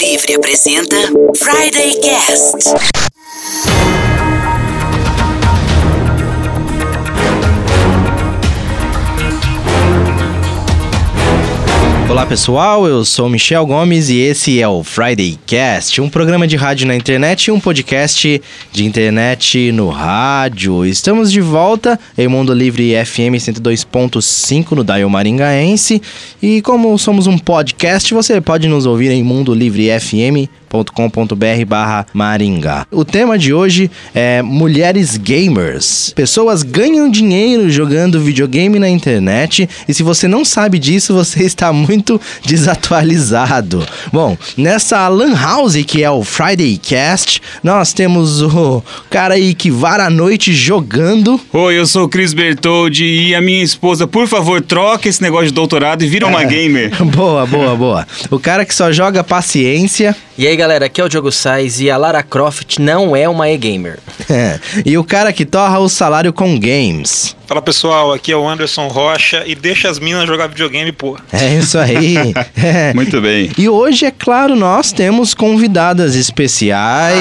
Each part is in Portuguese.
Livre apresenta Friday Cast. Olá pessoal, eu sou Michel Gomes e esse é o Friday Cast, um programa de rádio na internet e um podcast de internet no rádio. Estamos de volta em Mundo Livre FM 102.5 no Dial Maringaense e como somos um podcast, você pode nos ouvir em Mundo Livre FM barra Maringá. O tema de hoje é mulheres gamers. Pessoas ganham dinheiro jogando videogame na internet e se você não sabe disso, você está muito desatualizado. Bom, nessa Lan House que é o Friday Cast, nós temos o cara aí que vara a noite jogando. Oi, eu sou o Cris Bertoldi e a minha esposa, por favor, troca esse negócio de doutorado e vira uma É. gamer. boa, boa, boa. O cara que só joga paciência. E aí galera, aqui é o Diogo Sais e a Lara Croft não é uma e-gamer. É. E o cara que torra o salário com games. Fala pessoal, aqui é o Anderson Rocha e deixa as minas jogar videogame, pô. É isso aí. É. Muito bem. E hoje, é claro, nós temos convidadas especiais.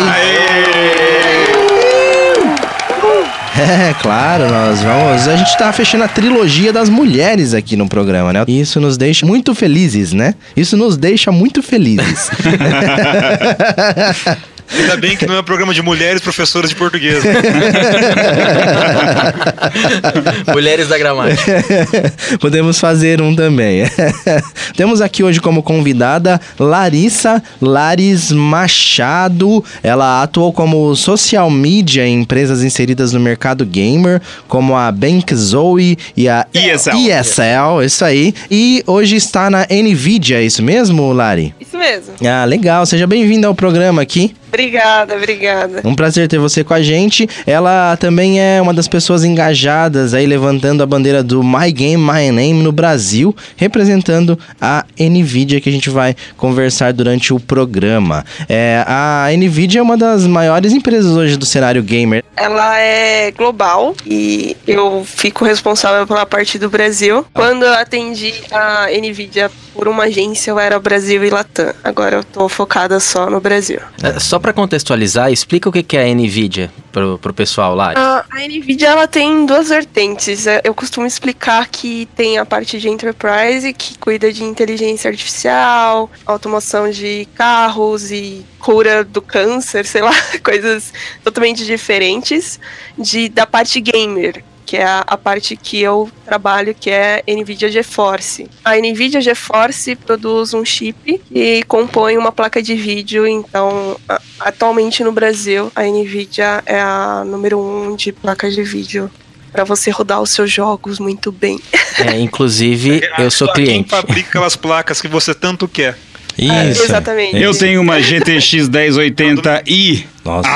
É, claro, nós vamos. A gente tá fechando a trilogia das mulheres aqui no programa, né? E isso nos deixa muito felizes, né? Isso nos deixa muito felizes. Ainda bem que não é um programa de mulheres professoras de português. né? Mulheres da gramática. Podemos fazer um também. Temos aqui hoje como convidada Larissa Lares Machado. Ela atuou como social media em empresas inseridas no mercado gamer, como a Bank Zoe e a ESL. ESL, isso aí. E hoje está na Nvidia, é isso mesmo, Lari? Isso mesmo. Ah, legal. Seja bem-vinda ao programa aqui. Obrigada, obrigada. Um prazer ter você com a gente. Ela também é uma das pessoas engajadas aí levantando a bandeira do My Game My Name no Brasil, representando a Nvidia que a gente vai conversar durante o programa. É, a Nvidia é uma das maiores empresas hoje do cenário gamer. Ela é global e eu fico responsável pela parte do Brasil. Quando eu atendi a Nvidia por uma agência, eu era Brasil e Latam. Agora eu tô focada só no Brasil. É, Só pra contextualizar, explica o que que é a NVIDIA pro, pro pessoal lá. A, a Nvidia ela tem duas vertentes. É, Eu costumo explicar que tem a parte de enterprise que cuida de inteligência artificial, automação de carros e cura do câncer, sei lá, coisas totalmente diferentes de da parte gamer. Que é a, a parte que eu trabalho, que é NVIDIA GeForce. A NVIDIA GeForce produz um chip e compõe uma placa de vídeo. Então, a- atualmente no Brasil, a NVIDIA é a número um de placas de vídeo para você rodar os seus jogos muito bem. É, inclusive, eu sou Só Quem cliente. fabrica aquelas placas que você tanto quer. Isso. exatamente. Eu tenho uma GTX 1080i. Nossa.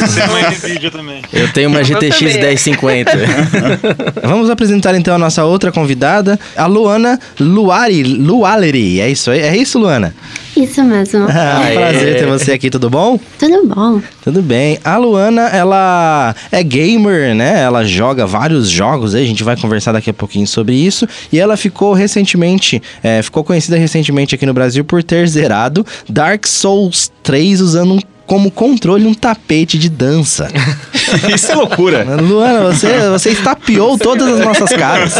Você é uma Nvidia também. Eu tenho uma GTX também. 1050. Vamos apresentar então a nossa outra convidada, a Luana Luari, Lualeri. É isso aí? É isso, Luana? Isso mesmo. Ah, Aê. prazer ter você aqui, tudo bom? Tudo bom? Tudo bem. A Luana, ela é gamer, né? Ela joga vários jogos a gente vai conversar daqui a pouquinho sobre isso. E ela ficou recentemente, é, ficou conhecida recentemente aqui no Brasil por ter zerado Dark Souls 3 usando um- como controle um tapete de dança. Isso é loucura. Luana, você, você estapeou todas as nossas caras.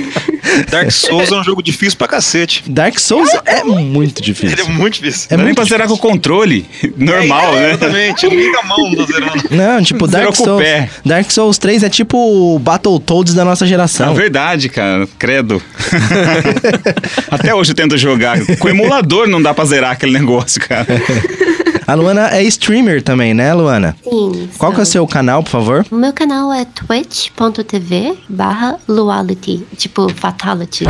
Dark Souls é um jogo difícil pra cacete. Dark Souls é muito difícil. Ele é muito difícil. É é muito pra zerar com o controle. Normal, né? Exatamente, liga a mão do zerando. Não, tipo, Dark o Souls. pé. Dark Souls 3 é tipo o Battletoads da nossa É geração. verdade, cara. Credo. Até hoje eu tento jogar. Com emulador não dá pra zerar aquele negócio, cara. A Luana é streamer também, né, Luana? Sim. Qual que é o seu canal, por favor? O meu canal é twitch.tv barra luality, tipo fatality.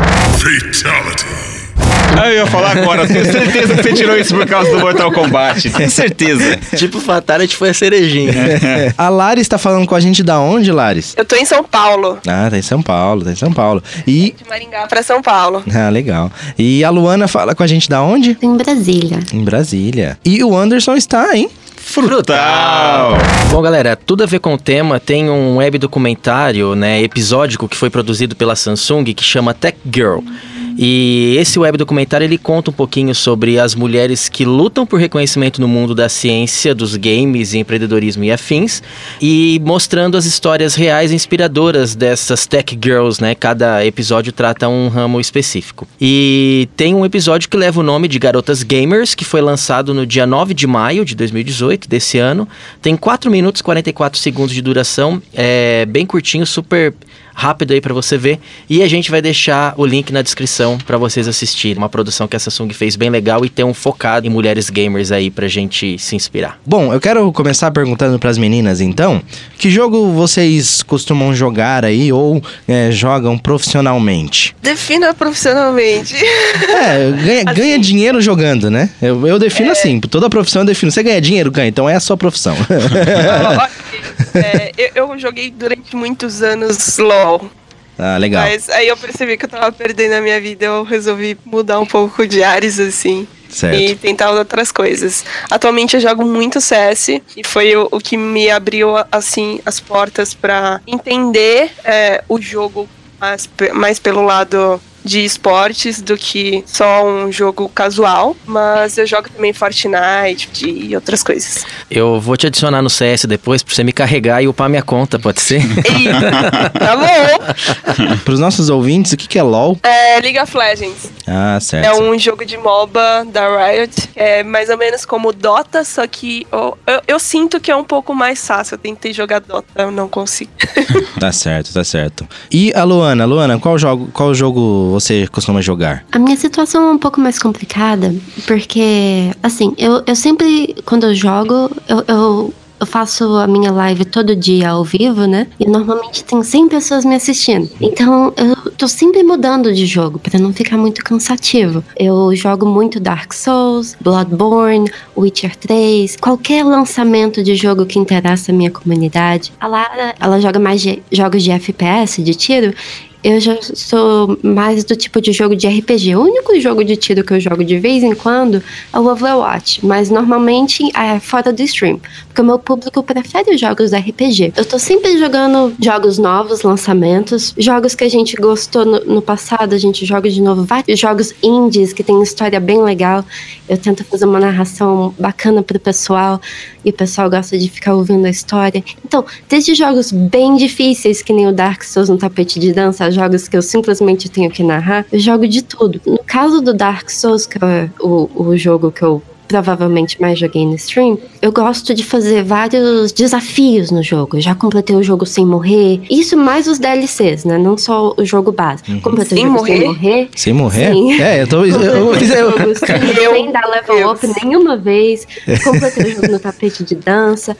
Ah, eu ia falar agora. Tenho certeza que você tirou isso por causa do Mortal Kombat. Tenho certeza. tipo, Fatality foi a cerejinha. A Laris tá falando com a gente da onde, Laris? Eu tô em São Paulo. Ah, tá em São Paulo, tá em São Paulo. E. De Maringá pra São Paulo. Ah, legal. E a Luana fala com a gente da onde? Em Brasília. Em Brasília. E o Anderson está, hein? Frutal. Bom, galera, tudo a ver com o tema. Tem um web documentário, né, episódico que foi produzido pela Samsung que chama Tech Girl. E esse web documentário ele conta um pouquinho sobre as mulheres que lutam por reconhecimento no mundo da ciência, dos games, empreendedorismo e afins, e mostrando as histórias reais e inspiradoras dessas tech girls, né? Cada episódio trata um ramo específico. E tem um episódio que leva o nome de Garotas Gamers, que foi lançado no dia 9 de maio de 2018, desse ano. Tem 4 minutos e 44 segundos de duração, é bem curtinho, super rápido aí para você ver. E a gente vai deixar o link na descrição para vocês assistirem. Uma produção que a Samsung fez bem legal e tem um focado em mulheres gamers aí pra gente se inspirar. Bom, eu quero começar perguntando pras meninas então, que jogo vocês costumam jogar aí ou é, jogam profissionalmente? Defina profissionalmente. É, ganha, Assim. ganha dinheiro jogando, né? Eu, eu defino assim, toda profissão eu defino. Você ganha dinheiro, ganha, então é a sua profissão. É, eu, eu joguei durante muitos anos LOL. ah, legal. Mas aí eu percebi que eu tava perdendo a minha vida. Eu resolvi mudar um pouco de ares, assim. Certo. E tentar outras coisas. Atualmente eu jogo muito CS e foi o, o que me abriu assim as portas pra entender é, o jogo mais, mais pelo lado de esportes do que só um jogo casual. Mas eu jogo também Fortnite e outras coisas. Eu vou te adicionar no CS depois pra você me carregar e upar minha conta, pode ser? Eita, tá bom. Pros nossos ouvintes, o que, que é LOL? É League of Legends. Ah, certo. É um jogo de MOBA da Riot. É mais ou menos como Dota, só que eu, eu, eu sinto que é um pouco mais fácil. Eu tentei jogar Dota, eu não consigo. Tá certo, tá certo. E a Luana, Luana, qual jogo, qual jogo você costuma jogar? A minha situação é um pouco mais complicada, porque, assim, eu, eu sempre, quando eu jogo, eu, eu, eu faço a minha live todo dia ao vivo, né? E normalmente tem 100 pessoas me assistindo. Então, eu tô sempre mudando de jogo, pra não ficar muito cansativo. Eu jogo muito Dark Souls, Bloodborne, Witcher 3, qualquer lançamento de jogo que interessa a minha comunidade. A Lara, ela joga mais de- jogos de FPS, de tiro, eu já sou mais do tipo de jogo de RPG. O único jogo de tiro que eu jogo de vez em quando é o Overwatch, mas normalmente é fora do stream, porque o meu público prefere os jogos RPG. Eu tô sempre jogando jogos novos, lançamentos, jogos que a gente gostou no, no passado, a gente joga de novo, vários jogos indies que tem história bem legal. Eu tento fazer uma narração bacana pro pessoal e o pessoal gosta de ficar ouvindo a história. Então, desde jogos bem difíceis, que nem o Dark Souls no tapete de dança, jogos que eu simplesmente tenho que narrar, eu jogo de tudo. No caso do Dark Souls, que é o, o jogo que eu provavelmente mais joguei no stream, eu gosto de fazer vários desafios no jogo. Eu já completei o jogo sem morrer. Isso mais os DLCs, né? Não só o jogo base. Completei Sem o jogo sem morrer? morrer. Sem morrer? Sim. É, eu tô. Eu, eu- eu- sem, dar level up nenhuma vez. Completei o jogo no tapete de dança.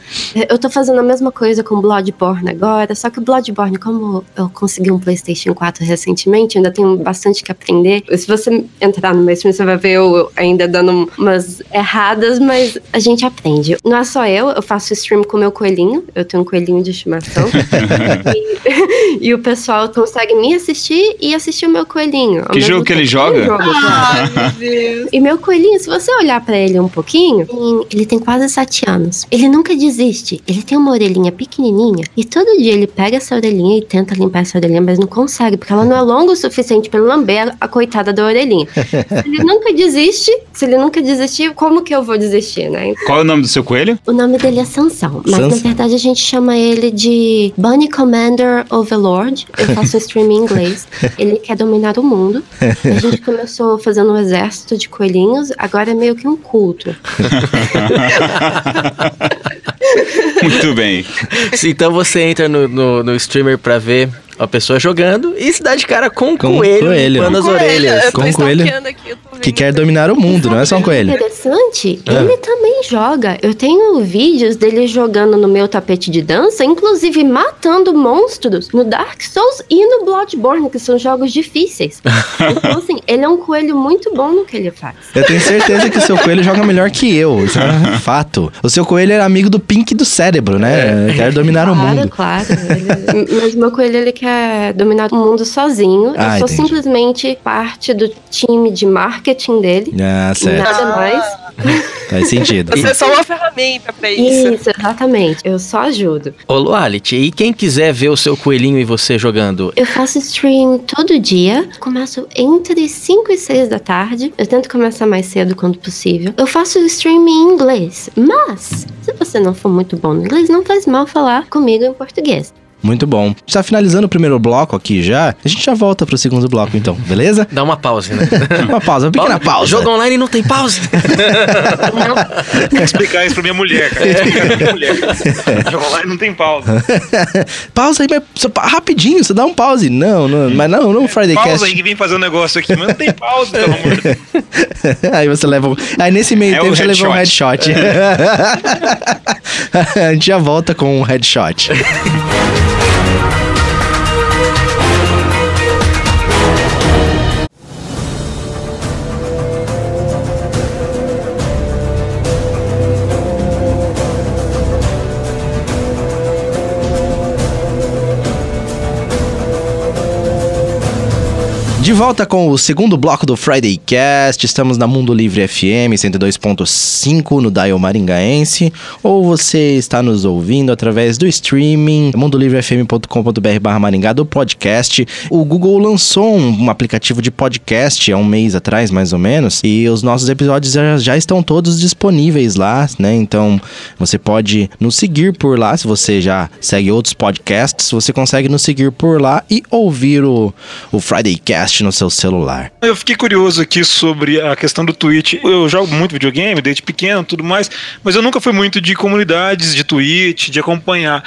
Eu tô fazendo a mesma coisa com Bloodborne agora, só que o Bloodborne, como eu consegui um PlayStation 4 recentemente, ainda tenho bastante que aprender. Se você entrar no meu stream, você vai ver eu ainda dando umas erradas, mas a gente aprende. Não é só eu, eu faço stream com o meu coelhinho, eu tenho um coelhinho de estimação. e, e o pessoal consegue me assistir e assistir o meu coelhinho. Que jogo que ele joga? Jogo. Ai, meu Deus. E meu coelhinho, se você olhar pra ele um pouquinho, ele tem quase sete anos. Ele nunca desiste. Ele tem uma orelhinha pequenininha e todo dia ele pega essa orelhinha e tenta limpar essa orelhinha, mas não consegue, porque ela não é longa o suficiente pra ele lamber a coitada da orelhinha. se ele nunca desiste, se ele nunca desistir, como que eu vou desistir, né? Qual é o nome do seu coelho? O nome dele é Sansão, mas na verdade a gente chama ele de Bunny Commander Overlord. Eu faço um stream em inglês. Ele quer dominar o mundo. A gente começou fazendo um exército de coelhinhos, agora é meio que um culto. Muito bem. então você entra no, no, no streamer pra ver a pessoa jogando e se dá de cara com um Com um coelho, coelho. limpando as Coelho, orelhas. Com um coelho aqui, que quer dominar o mundo, não é só um coelho. Interessante, Ah. ele também joga. Eu tenho vídeos dele jogando no meu tapete de dança, inclusive matando monstros no Dark Souls e no Bloodborne, que são jogos difíceis. então, assim, ele é um coelho muito bom no que ele faz. Eu tenho certeza que o seu coelho joga melhor que eu. Isso é fato. O seu coelho é amigo do Pink do cérebro, né? Quer dominar o Claro, mundo. claro. Ele- mas meu coelho, ele quer dominar o mundo sozinho. Ah, eu sou entendi. simplesmente parte do time de marketing dele. Ah, certo. Nada mais. Faz sentido. Você é só uma ferramenta pra isso. Isso, exatamente. Eu só ajudo. Ô, Lualit, e quem quiser ver o seu coelhinho e você jogando? Eu faço stream todo dia. Começo entre 5 e 6 da tarde. Eu tento começar mais cedo quando possível. Eu faço stream em inglês. Mas, se você não for muito bom no inglês, não faz mal falar comigo em português. Muito bom. Está finalizando o primeiro bloco aqui já. A gente já volta pro segundo bloco então, beleza? Dá uma pausa, né? Uma pausa, uma pequena pausa. Jogo online não tem pausa. Tem que explicar isso pra minha mulher, cara. Explicar pra minha mulher. Jogo online não tem pausa. pausa aí, mas rapidinho, você dá um pause. Não, não, mas não, não Friday Pausa Cast. aí que vem fazer um negócio aqui, mas não tem pausa, pelo amor de Deus. aí você leva. um- Aí nesse meio É tempo você levou um headshot. A gente já volta com um headshot. De volta com o segundo bloco do Friday Cast. Estamos na Mundo Livre FM 102.5 no Dial Maringaense. Ou você está nos ouvindo através do streaming mundolivrefm.com.br barra Maringá do podcast. O Google lançou um, um aplicativo de podcast há um mês atrás, mais ou menos. E os nossos episódios já, já estão todos disponíveis lá, né? Então você pode nos seguir por lá. Se você já segue outros podcasts, você consegue nos seguir por lá e ouvir o, o Friday Cast no seu celular. Eu fiquei curioso aqui sobre a questão do Twitch. Eu jogo muito videogame desde pequeno tudo mais, mas eu nunca fui muito de comunidades de Twitch, de acompanhar.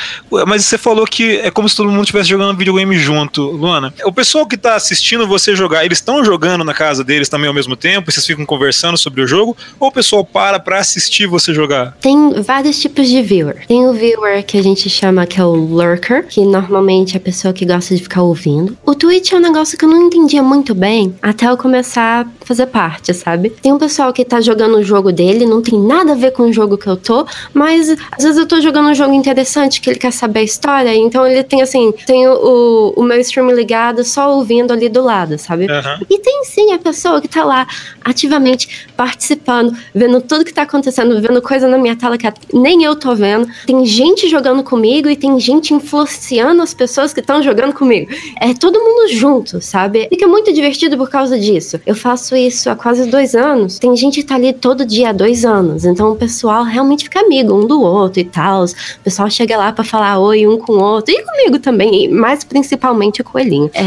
Mas você falou que é como se todo mundo estivesse jogando videogame junto, Luana. O pessoal que tá assistindo você jogar, eles estão jogando na casa deles também ao mesmo tempo? E vocês ficam conversando sobre o jogo? Ou o pessoal para pra assistir você jogar? Tem vários tipos de viewer. Tem o viewer que a gente chama que é o lurker, que normalmente é a pessoa que gosta de ficar ouvindo. O Twitch é um negócio que eu não entendia muito bem até eu começar a fazer parte, sabe? Tem um pessoal que tá jogando o jogo dele, não tem nada a ver com o jogo que eu tô, mas às vezes eu tô jogando um jogo interessante que ele quer saber a história, então ele tem assim, tem o, o, meu stream ligado só ouvindo ali do lado, sabe? Aham. E tem sim a pessoa que tá lá ativamente participando, vendo tudo que tá acontecendo, vendo coisa na minha tela que nem eu tô vendo. Tem gente jogando comigo e tem gente influenciando as pessoas que estão jogando comigo. É todo mundo junto, sabe? Fica muito divertido por causa disso. Eu faço isso há quase dois anos. Tem gente que tá ali todo dia há dois anos. Então o pessoal realmente fica amigo um do outro e tal. O pessoal chega lá pra falar oi um com o outro. E comigo também, mais principalmente o coelhinho. É,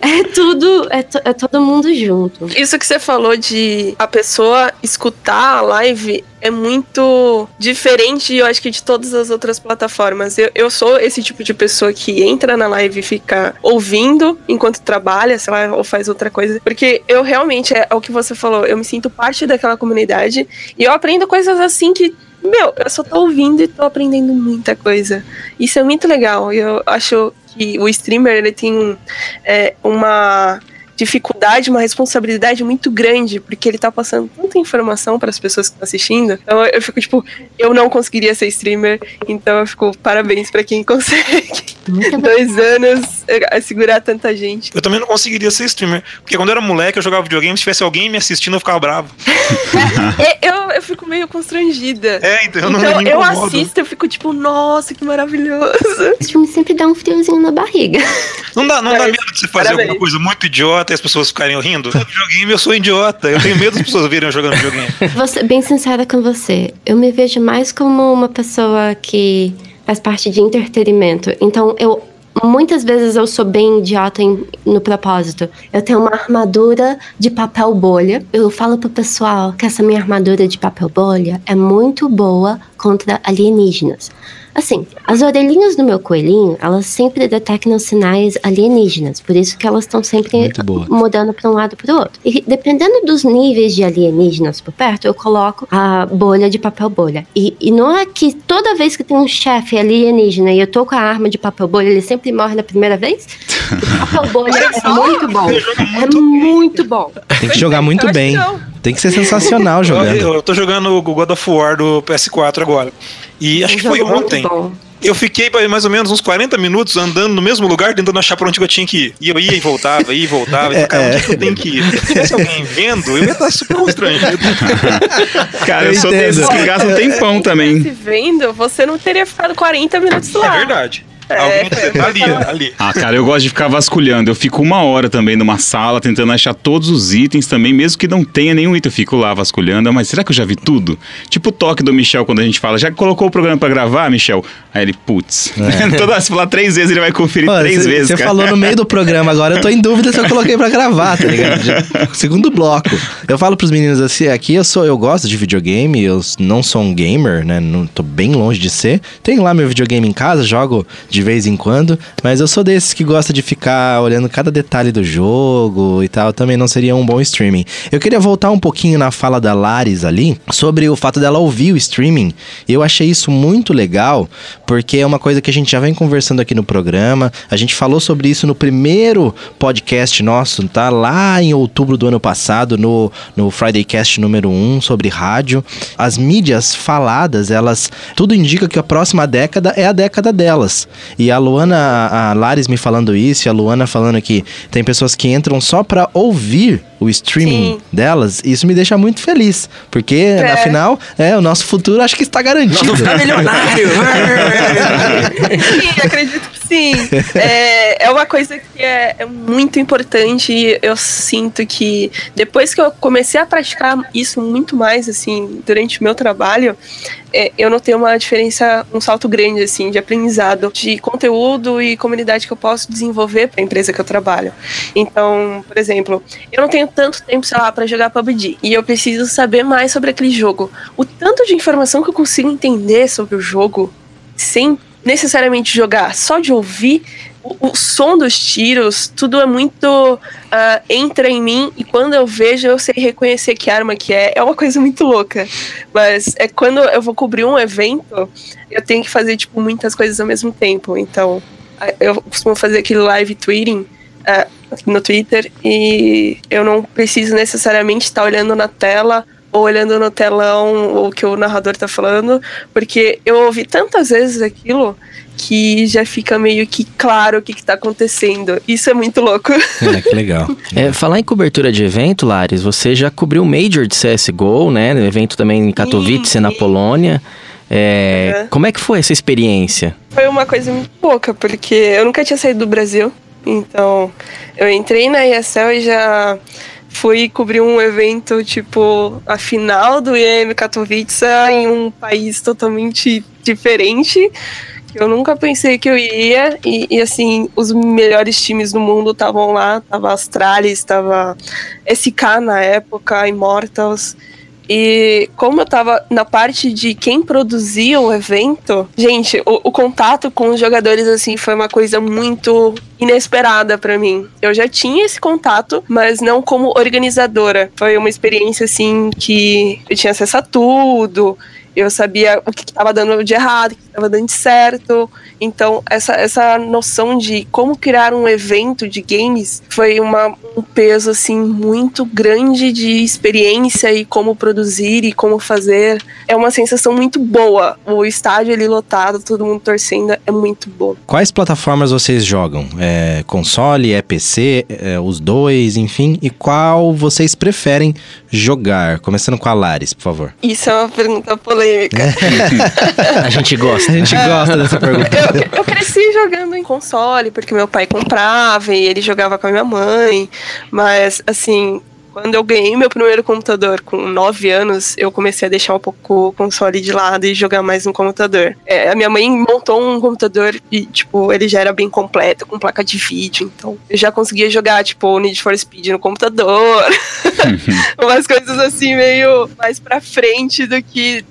é tudo, é, to- é todo mundo junto. Isso que você falou de a pessoa escutar a live é muito diferente, eu acho que de todas as outras plataformas. Eu, eu sou esse tipo de pessoa que entra na live e fica ouvindo enquanto trabalha, sei lá, ou faz outra coisa. Porque eu realmente, é, o que você falou, eu me sinto parte daquela comunidade e eu aprendo coisas assim que. Meu, eu só tô ouvindo e tô aprendendo muita coisa. Isso é muito legal. Eu acho que o streamer ele tem é, uma dificuldade, uma responsabilidade muito grande, porque ele tá passando tanta informação para as pessoas que estão assistindo. Então eu fico tipo, eu não conseguiria ser streamer, então eu fico parabéns para quem consegue. Dois anos segurar tanta gente. Eu também não conseguiria ser streamer. Porque quando eu era moleque, eu jogava videogame, se tivesse alguém me assistindo, eu ficava bravo. E eu, eu fico meio constrangida. É, então eu não então me eu assisto, eu fico tipo, nossa, que maravilhoso. Filme sempre dá um friozinho na barriga. Não dá, não dá medo de você fazer Parabéns. alguma coisa muito idiota e as pessoas ficarem rindo? No videogame eu sou idiota. Eu tenho medo das pessoas verem eu jogando videogame. Vou ser bem sincera com você. Eu me vejo mais como uma pessoa que faz parte de entretenimento. Então, eu. Muitas vezes eu sou bem idiota em- no propósito. Eu tenho uma armadura de papel bolha. Eu falo pro pessoal que essa minha armadura de papel bolha é muito boa contra alienígenas. Assim, as orelhinhas do meu coelhinho, elas sempre detectam sinais alienígenas. Por isso que elas estão sempre mudando para um lado para o outro. E dependendo dos níveis de alienígenas por perto, eu coloco a bolha de papel bolha. E, e não é que toda vez que tem um chefe alienígena e eu tô com a arma de papel bolha, ele sempre morre na primeira vez? O papel bolha é muito bom. É muito bom. Tem que jogar muito Eu bem. Tem que ser sensacional Eu, jogando. eu tô jogando o God of War do PS4 agora. E acho que foi ontem. Eu fiquei mais ou menos uns 40 minutos andando no mesmo lugar, tentando achar pra onde eu tinha que ir. E eu ia e voltava, ia e voltava. E ficava, onde é que eu tenho que ir? Se tivesse alguém vendo, eu ia estar super constrangido. Cara, eu, Eu sou desses que gastam um tempão também. Se vendo, você não teria ficado 40 minutos lá. É verdade. É, Alguém ali, ali. Ah, cara, eu gosto de ficar vasculhando. Eu fico uma hora também numa sala tentando achar todos os itens também, mesmo que não tenha nenhum item. Eu fico lá vasculhando. Mas será que eu já vi tudo? Tipo o toque do Michel quando a gente fala, já colocou o programa pra gravar, Michel? Aí ele, putz. Toda vez que falar três vezes, ele vai conferir Mano, três cê- vezes. Você falou no meio do programa, agora eu tô em dúvida se eu coloquei pra gravar, tá ligado? Já- Segundo bloco. Eu falo pros meninos assim, aqui eu sou, eu gosto de videogame, eu não sou um gamer, né? Não, tô bem longe de ser. Tenho lá meu videogame em casa, jogo de vez em quando, mas eu sou desses que gosta de ficar olhando cada detalhe do jogo e tal. Também não seria um bom streaming. Eu queria voltar um pouquinho na fala da Laris ali, sobre o fato dela ouvir o streaming. Eu achei isso muito legal, porque é uma coisa que a gente já vem conversando aqui no programa. A gente falou sobre isso no primeiro podcast nosso, tá? Lá em outubro do ano passado, no, no Friday Cast número 1, sobre rádio. As mídias faladas, elas. Tudo indica que a próxima década é a década delas. E a Luana, a Laris me falando isso, e a Luana falando que tem pessoas que entram só pra ouvir o streaming Sim. delas, isso me deixa muito feliz. Porque, afinal, é, o nosso futuro acho que está garantido. milionário! Sim, acredito que sim. É, é uma coisa que é, é muito importante eu sinto que depois que eu comecei a praticar isso muito mais, assim, durante o meu trabalho, é, eu notei uma diferença, um salto grande, assim, de aprendizado, de conteúdo e comunidade que eu posso desenvolver para a empresa que eu trabalho. Então, por exemplo, eu não tenho tanto tempo, sei lá, para jogar PUBG e eu preciso saber mais sobre aquele jogo. O tanto de informação que eu consigo entender sobre o jogo sem necessariamente jogar, só de ouvir o, o som dos tiros, tudo é muito ah, entra em mim e quando eu vejo eu sei reconhecer que arma que é. É uma coisa muito louca, mas é quando eu vou cobrir um evento, eu tenho que fazer tipo muitas coisas ao mesmo tempo. Então, ah, eu costumo fazer aquele live tweeting ah, no Twitter e eu não preciso necessariamente estar olhando na tela ou olhando no telão o que o narrador tá falando, porque eu ouvi tantas vezes aquilo que já fica meio que claro o que, que tá acontecendo. Isso é muito louco. É, que legal. É, falar em cobertura de evento, Lares, você já cobriu o Major de CSGO, né? No evento também em Katowice, Sim, na sim. Polônia. É, Uhum. Como é que foi essa experiência? Foi uma coisa muito louca, porque eu nunca tinha saído do Brasil. Então, eu entrei na ESL e já fui cobrir um evento, tipo, a final do IEM Katowice em um país totalmente diferente. que Eu nunca pensei que eu iria. E, e, assim, os melhores times do mundo estavam lá. Tava Astralis, tava SK na época, Immortals. E como eu tava na parte de quem produzia o evento, gente, o, o contato com os jogadores assim foi uma coisa muito inesperada pra mim. Eu já tinha esse contato, mas não como organizadora. Foi uma experiência assim que eu tinha acesso a tudo. Eu sabia o que estava dando de errado, o que estava dando de certo. Então, essa, essa noção de como criar um evento de games foi uma, um peso, assim, muito grande de experiência e como produzir e como fazer. É uma sensação muito boa. O estádio ali lotado, todo mundo torcendo, é muito bom. Quais plataformas vocês jogam? É console, é PC, é os dois, enfim? E qual vocês preferem jogar? Começando com a Laris, por favor. Isso é uma pergunta polêmica. A gente gosta. A gente gosta dessa pergunta. Eu, eu cresci jogando em console, porque meu pai comprava e ele jogava com a minha mãe. Mas, assim, quando eu ganhei meu primeiro computador com 9 anos, eu comecei a deixar um pouco o console de lado e jogar mais no computador. É, a minha mãe montou um computador e, tipo, ele já era bem completo, com placa de vídeo. Então, eu já conseguia jogar, tipo, Need for Speed no computador. Umas coisas assim, meio mais pra frente do que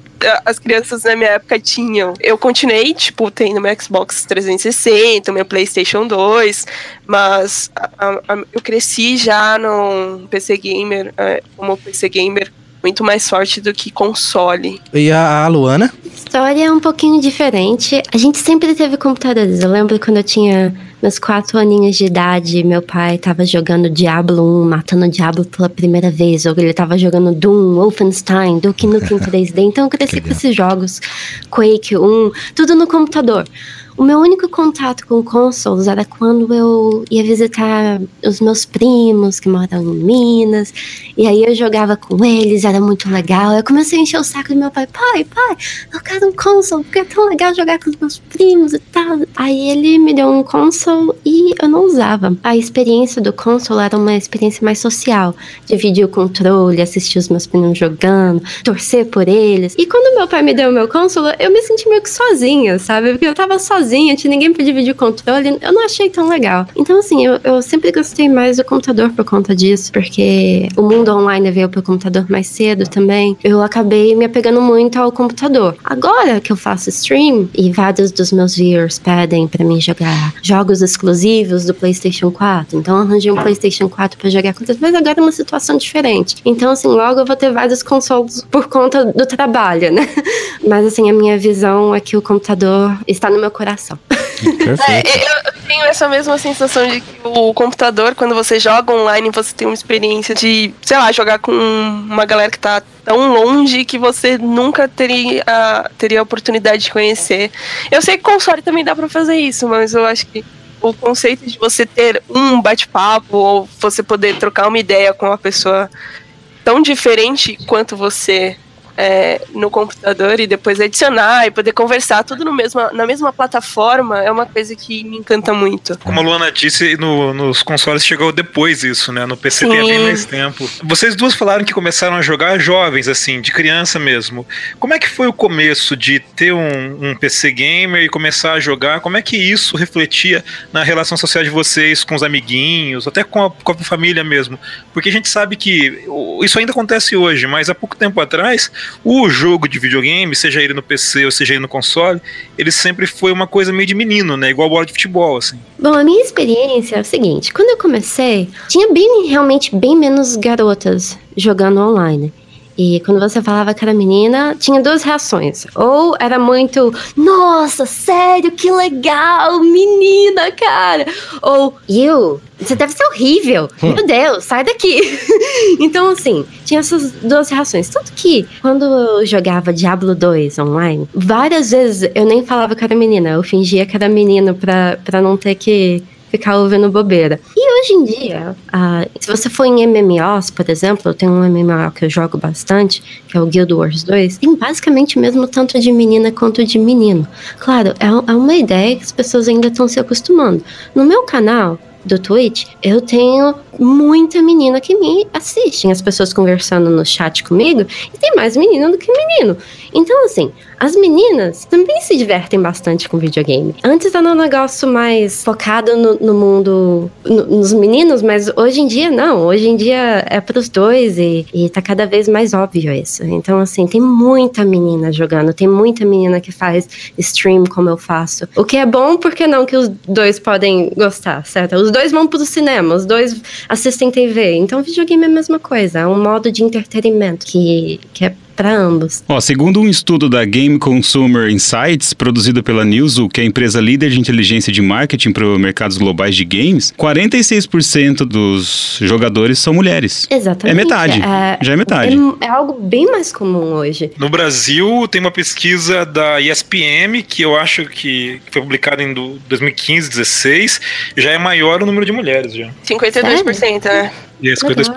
as crianças na minha época tinham. Eu continuei, tipo, tendo meu Xbox 360, meu PlayStation 2, mas a- a- eu cresci já no PC Gamer, é, como PC Gamer, muito mais forte do que console. E a, a Luana? história é um pouquinho diferente. A gente sempre teve computadores. Eu lembro quando eu tinha meus quatro aninhos de idade, meu pai tava jogando Diablo 1, matando o Diablo pela primeira vez, ou ele tava jogando Doom, Wolfenstein, Duke Nukem 3D. Então eu cresci com esses jogos, Quake 1, tudo no computador. O meu único contato com consoles era quando eu ia visitar os meus primos que moram em Minas, e aí eu jogava com eles, era muito legal. Eu comecei a encher o saco do meu pai: pai, pai, eu quero um console, porque é tão legal jogar com os meus primos e tal. Aí ele me deu um console e eu não usava. A experiência do console era uma experiência mais social, dividir o controle, assistir os meus primos jogando, torcer por eles. E quando meu pai me deu o meu console, eu me senti meio que sozinha, sabe? Porque eu tava sozinha sozinha, tinha ninguém pra dividir o controle, eu não achei tão legal. Então, assim, eu, eu sempre gostei mais do computador por conta disso, porque o mundo online veio pro computador mais cedo também. Eu acabei me apegando muito ao computador. Agora que eu faço stream e vários dos meus viewers pedem para mim jogar jogos exclusivos do PlayStation 4, então arranjei um PlayStation 4 para jogar eles, mas agora é uma situação diferente. Então, assim, logo eu vou ter vários consoles por conta do trabalho, né? Mas, assim, a minha visão é que o computador está no meu coração coração. É, eu tenho essa mesma sensação de que o computador, quando você joga online, você tem uma experiência de, sei lá, jogar com uma galera que tá tão longe que você nunca teria, teria a oportunidade de conhecer. Eu sei que console também dá pra fazer isso, mas eu acho que o conceito de você ter um bate-papo ou você poder trocar uma ideia com uma pessoa tão diferente quanto você é, no computador e depois adicionar e poder conversar tudo no mesmo, na mesma plataforma é uma coisa que me encanta muito. Como a Luana disse, no, nos consoles chegou depois isso, né? No PC Sim. tem bem mais tempo. Vocês duas falaram que começaram a jogar jovens, assim, de criança mesmo. Como é que foi o começo de ter um, um PC gamer e começar a jogar? Como é que isso refletia na relação social de vocês com os amiguinhos, até com a, com a família mesmo? Porque a gente sabe que isso ainda acontece hoje, mas há pouco tempo atrás o jogo de videogame, seja ele no PC ou seja ele no console, ele sempre foi uma coisa meio de menino, né? Igual bola de futebol, assim. Bom, a minha experiência é o seguinte: quando eu comecei, tinha bem, realmente bem menos garotas jogando online. E quando você falava que era menina, tinha duas reações. Ou era muito, nossa, sério, que legal, menina, cara. Ou, you, você deve ser horrível. Hum. Meu Deus, sai daqui. então, assim, tinha essas duas reações. Tanto que, quando eu jogava Diablo 2 online, várias vezes eu nem falava que era menina. Eu fingia que era menino pra, pra não ter que ficar ouvindo bobeira. E hoje em dia, ah, se você for em MMOs, por exemplo, eu tenho um MMO que eu jogo bastante, que é o Guild Wars 2, tem basicamente o mesmo tanto de menina quanto de menino. Claro, é, é uma ideia que as pessoas ainda estão se acostumando. No meu canal, do Twitch, eu tenho muita menina que me assistem, as pessoas conversando no chat comigo, e tem mais menino do que menino. Então, assim, as meninas também se divertem bastante com videogame. Antes era um negócio mais focado no, no mundo, no, nos meninos, mas hoje em dia não. Hoje em dia é pros dois e, e tá cada vez mais óbvio isso. Então, assim, tem muita menina jogando, tem muita menina que faz stream como eu faço. O que é bom, porque não que os dois podem gostar, certo? Os dois vão pro cinema, os dois assistem TV. Então, videogame é a mesma coisa, é um modo de entretenimento que, que é para ambos. Ó, segundo um estudo da Game Consumer Insights, produzido pela Newzoo, que é a empresa líder de inteligência de marketing para mercados globais de games, 46% dos jogadores são mulheres. Exatamente. É metade. Já é metade. É, é algo bem mais comum hoje. No Brasil, tem uma pesquisa da ESPM, que eu acho que foi publicada em do- 2015, 16, já é maior o número de mulheres já. 52%, né? E é 52%.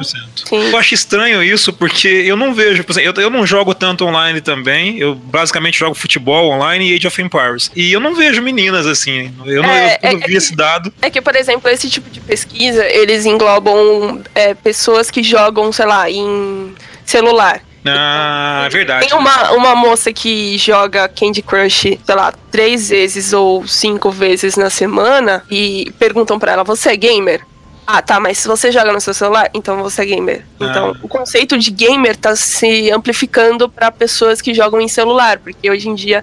Sim. Eu acho estranho isso, porque eu não vejo, por exemplo, eu, eu não jogo tanto online também, eu basicamente jogo futebol online e Age of Empires. E eu não vejo meninas assim, eu não É, eu, eu é- vi esse dado. É que, por exemplo, esse tipo de pesquisa, eles englobam é, pessoas que jogam, sei lá, em celular. Ah, é verdade. Tem uma, uma moça que joga Candy Crush, sei lá, três vezes ou cinco vezes na semana e perguntam pra ela: Você é gamer? Ah, tá, mas se você joga no seu celular, então você é gamer. Então, Ah. o conceito de gamer tá se amplificando pra pessoas que jogam em celular, porque hoje em dia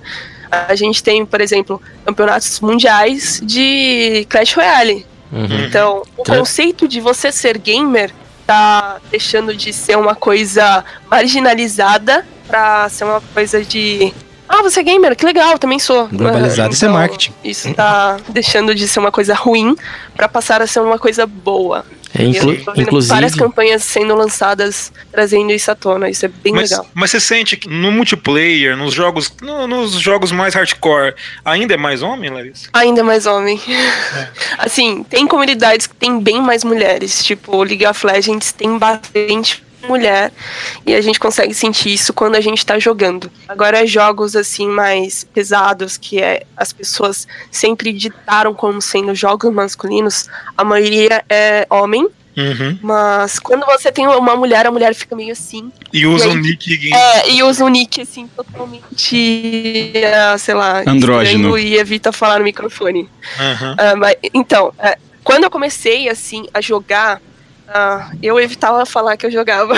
a gente tem, por exemplo, campeonatos mundiais de Clash Royale. Uhum. Então, o conceito de você ser gamer tá deixando de ser uma coisa marginalizada pra ser uma coisa de. Ah, você é gamer? Que legal, também sou. Globalizado, isso é marketing. Isso tá deixando de ser uma coisa ruim pra passar a ser uma coisa boa. É, inclu- Eu tô vendo inclusive, várias campanhas sendo lançadas trazendo isso à tona. Isso é bem Mas, legal. mas você sente que no multiplayer, nos jogos, no- nos jogos mais hardcore, ainda é mais homem, Larissa? Ainda mais homem. Assim, tem comunidades que tem bem mais mulheres. Tipo, League of Legends tem bastante mulher. E a gente consegue sentir isso quando a gente tá jogando. Agora, jogos assim mais pesados, que é as pessoas sempre ditaram como sendo jogos masculinos, a maioria é homem. Uhum. Mas quando você tem uma mulher, a mulher fica meio assim. E usa E o aí- nick. É, e usa um nick assim totalmente, ah, sei lá, Andrógeno. e evita falar no microfone. Aham. Ah, mas, então, é, quando eu comecei assim a jogar, ah, eu evitava falar que eu jogava.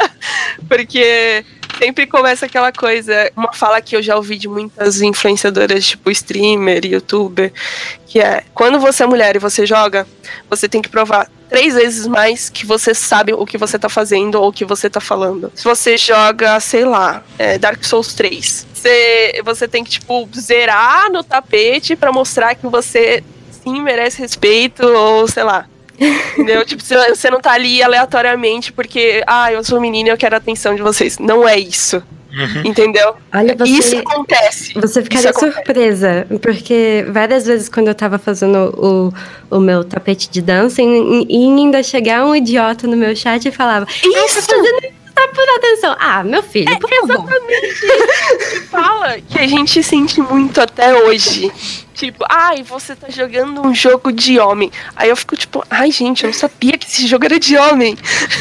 Porque sempre começa aquela coisa, uma fala que eu já ouvi de muitas influenciadoras, tipo streamer, youtuber, que é quando você é mulher e você joga, você tem que provar três vezes mais que você sabe o que você tá fazendo ou o que você tá falando. Se você joga, sei lá, é, Dark Souls 3, você, você tem que, tipo, zerar no tapete pra mostrar que você sim merece respeito, ou sei lá. Entendeu? Tipo, você você não tá ali aleatoriamente porque, ah, eu sou menina e eu quero a atenção de vocês. Não é isso. Uhum. Entendeu? Olha, você, Isso acontece. você ficaria acontece. surpresa, porque várias vezes quando eu tava fazendo o, o meu tapete de dança, e, e ainda chegar um idiota no meu chat e falava: "Ah, tá Isso! fazendo isso só por atenção. Ah, meu filho, por favor. fala que a gente sente muito até hoje. Tipo, ai, você tá jogando um jogo de homem. Aí eu fico tipo, ai, gente, eu não sabia que esse jogo era de homem.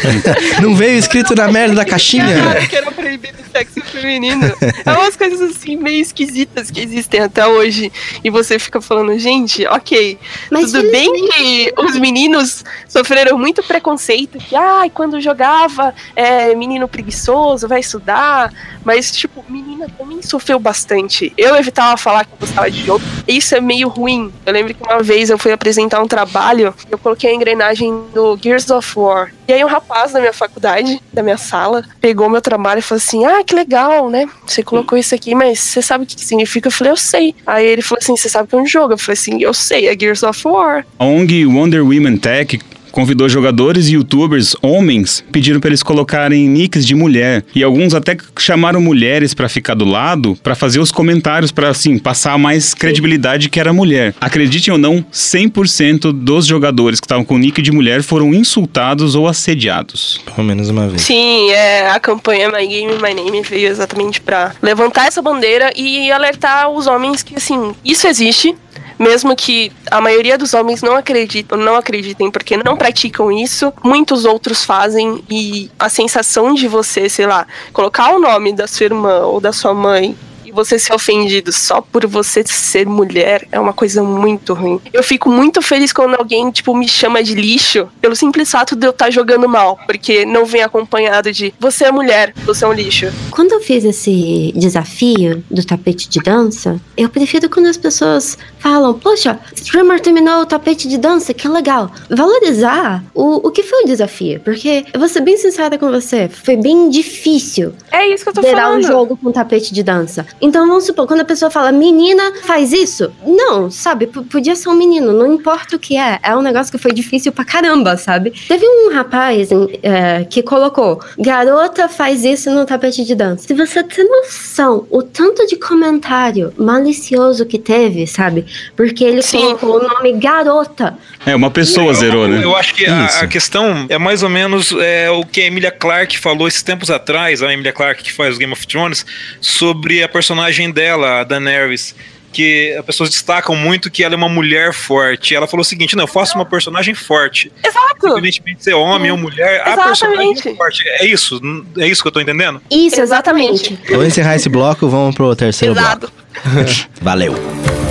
Não veio escrito na merda da caixinha? Que era proibido o sexo feminino. É umas coisas assim meio esquisitas que existem até hoje. E você fica falando, gente, ok. Mas Tudo bem que os meninos sofreram muito preconceito, que ai, quando jogava, é menino preguiçoso, vai estudar. Mas, tipo, menina também sofreu bastante. Eu evitava falar que eu gostava de jogo. E isso é meio ruim. Eu lembro que uma vez eu fui apresentar um trabalho, eu coloquei a engrenagem do Gears of War. E aí um rapaz da minha faculdade, da minha sala, pegou meu trabalho e falou assim: Ah, que legal, né? Você colocou isso aqui, mas você sabe o que significa? Eu falei, eu sei. Aí ele falou assim: Você sabe que é um jogo? Eu falei assim, eu sei, é Gears of War. ONG Wonder Women Tech convidou jogadores e youtubers homens, pediram para eles colocarem nicks de mulher e alguns até chamaram mulheres para ficar do lado para fazer os comentários para assim passar mais credibilidade que era mulher. Acreditem ou não, 100% dos jogadores que estavam com nick de mulher foram insultados ou assediados. Pelo menos uma vez. Sim, é, a campanha My Game My Name veio exatamente pra levantar essa bandeira e alertar os homens que assim, isso existe. Mesmo que a maioria dos homens não acreditam, não acreditem porque não praticam isso, muitos outros fazem e a sensação de você, sei lá, colocar o nome da sua irmã ou da sua mãe você ser ofendido só por você ser mulher é uma coisa muito ruim. Eu fico muito feliz quando alguém, tipo, me chama de lixo pelo simples fato de eu estar jogando mal, porque não vem acompanhado de você é mulher, você é um lixo. Quando eu fiz esse desafio do tapete de dança, eu prefiro quando as pessoas falam, poxa, streamer terminou o tapete de dança, que legal. Valorizar o, o que foi o desafio, porque eu vou ser bem sincera com você, foi bem difícil É isso que eu tô zerar falando. um jogo com tapete de dança. Então vamos supor, quando a pessoa fala, menina, faz isso. Não, sabe, p- podia ser um menino, não importa o que é. É um negócio que foi difícil pra caramba, sabe? Teve um rapaz é, que colocou, garota faz isso no tapete de dança. Se você tem noção, o tanto de comentário malicioso que teve, sabe? Porque ele Sim. colocou o nome garota. É, uma pessoa zerou, né? Eu acho que a, a questão é mais ou menos é, o que a Emilia Clarke falou esses tempos atrás, a Emilia Clarke que faz o Game of Thrones, sobre a personagem dela, a Daenerys. Que as pessoas destacam muito que ela é uma mulher forte. Ela falou o seguinte: não, eu faço uma personagem forte. Exato! Independentemente de ser homem ou mulher, a personagem é Exatamente. forte. É isso? É isso que eu tô entendendo? Isso, Exatamente. exatamente. Vamos encerrar esse bloco, vamos pro terceiro Exato. bloco. Valeu.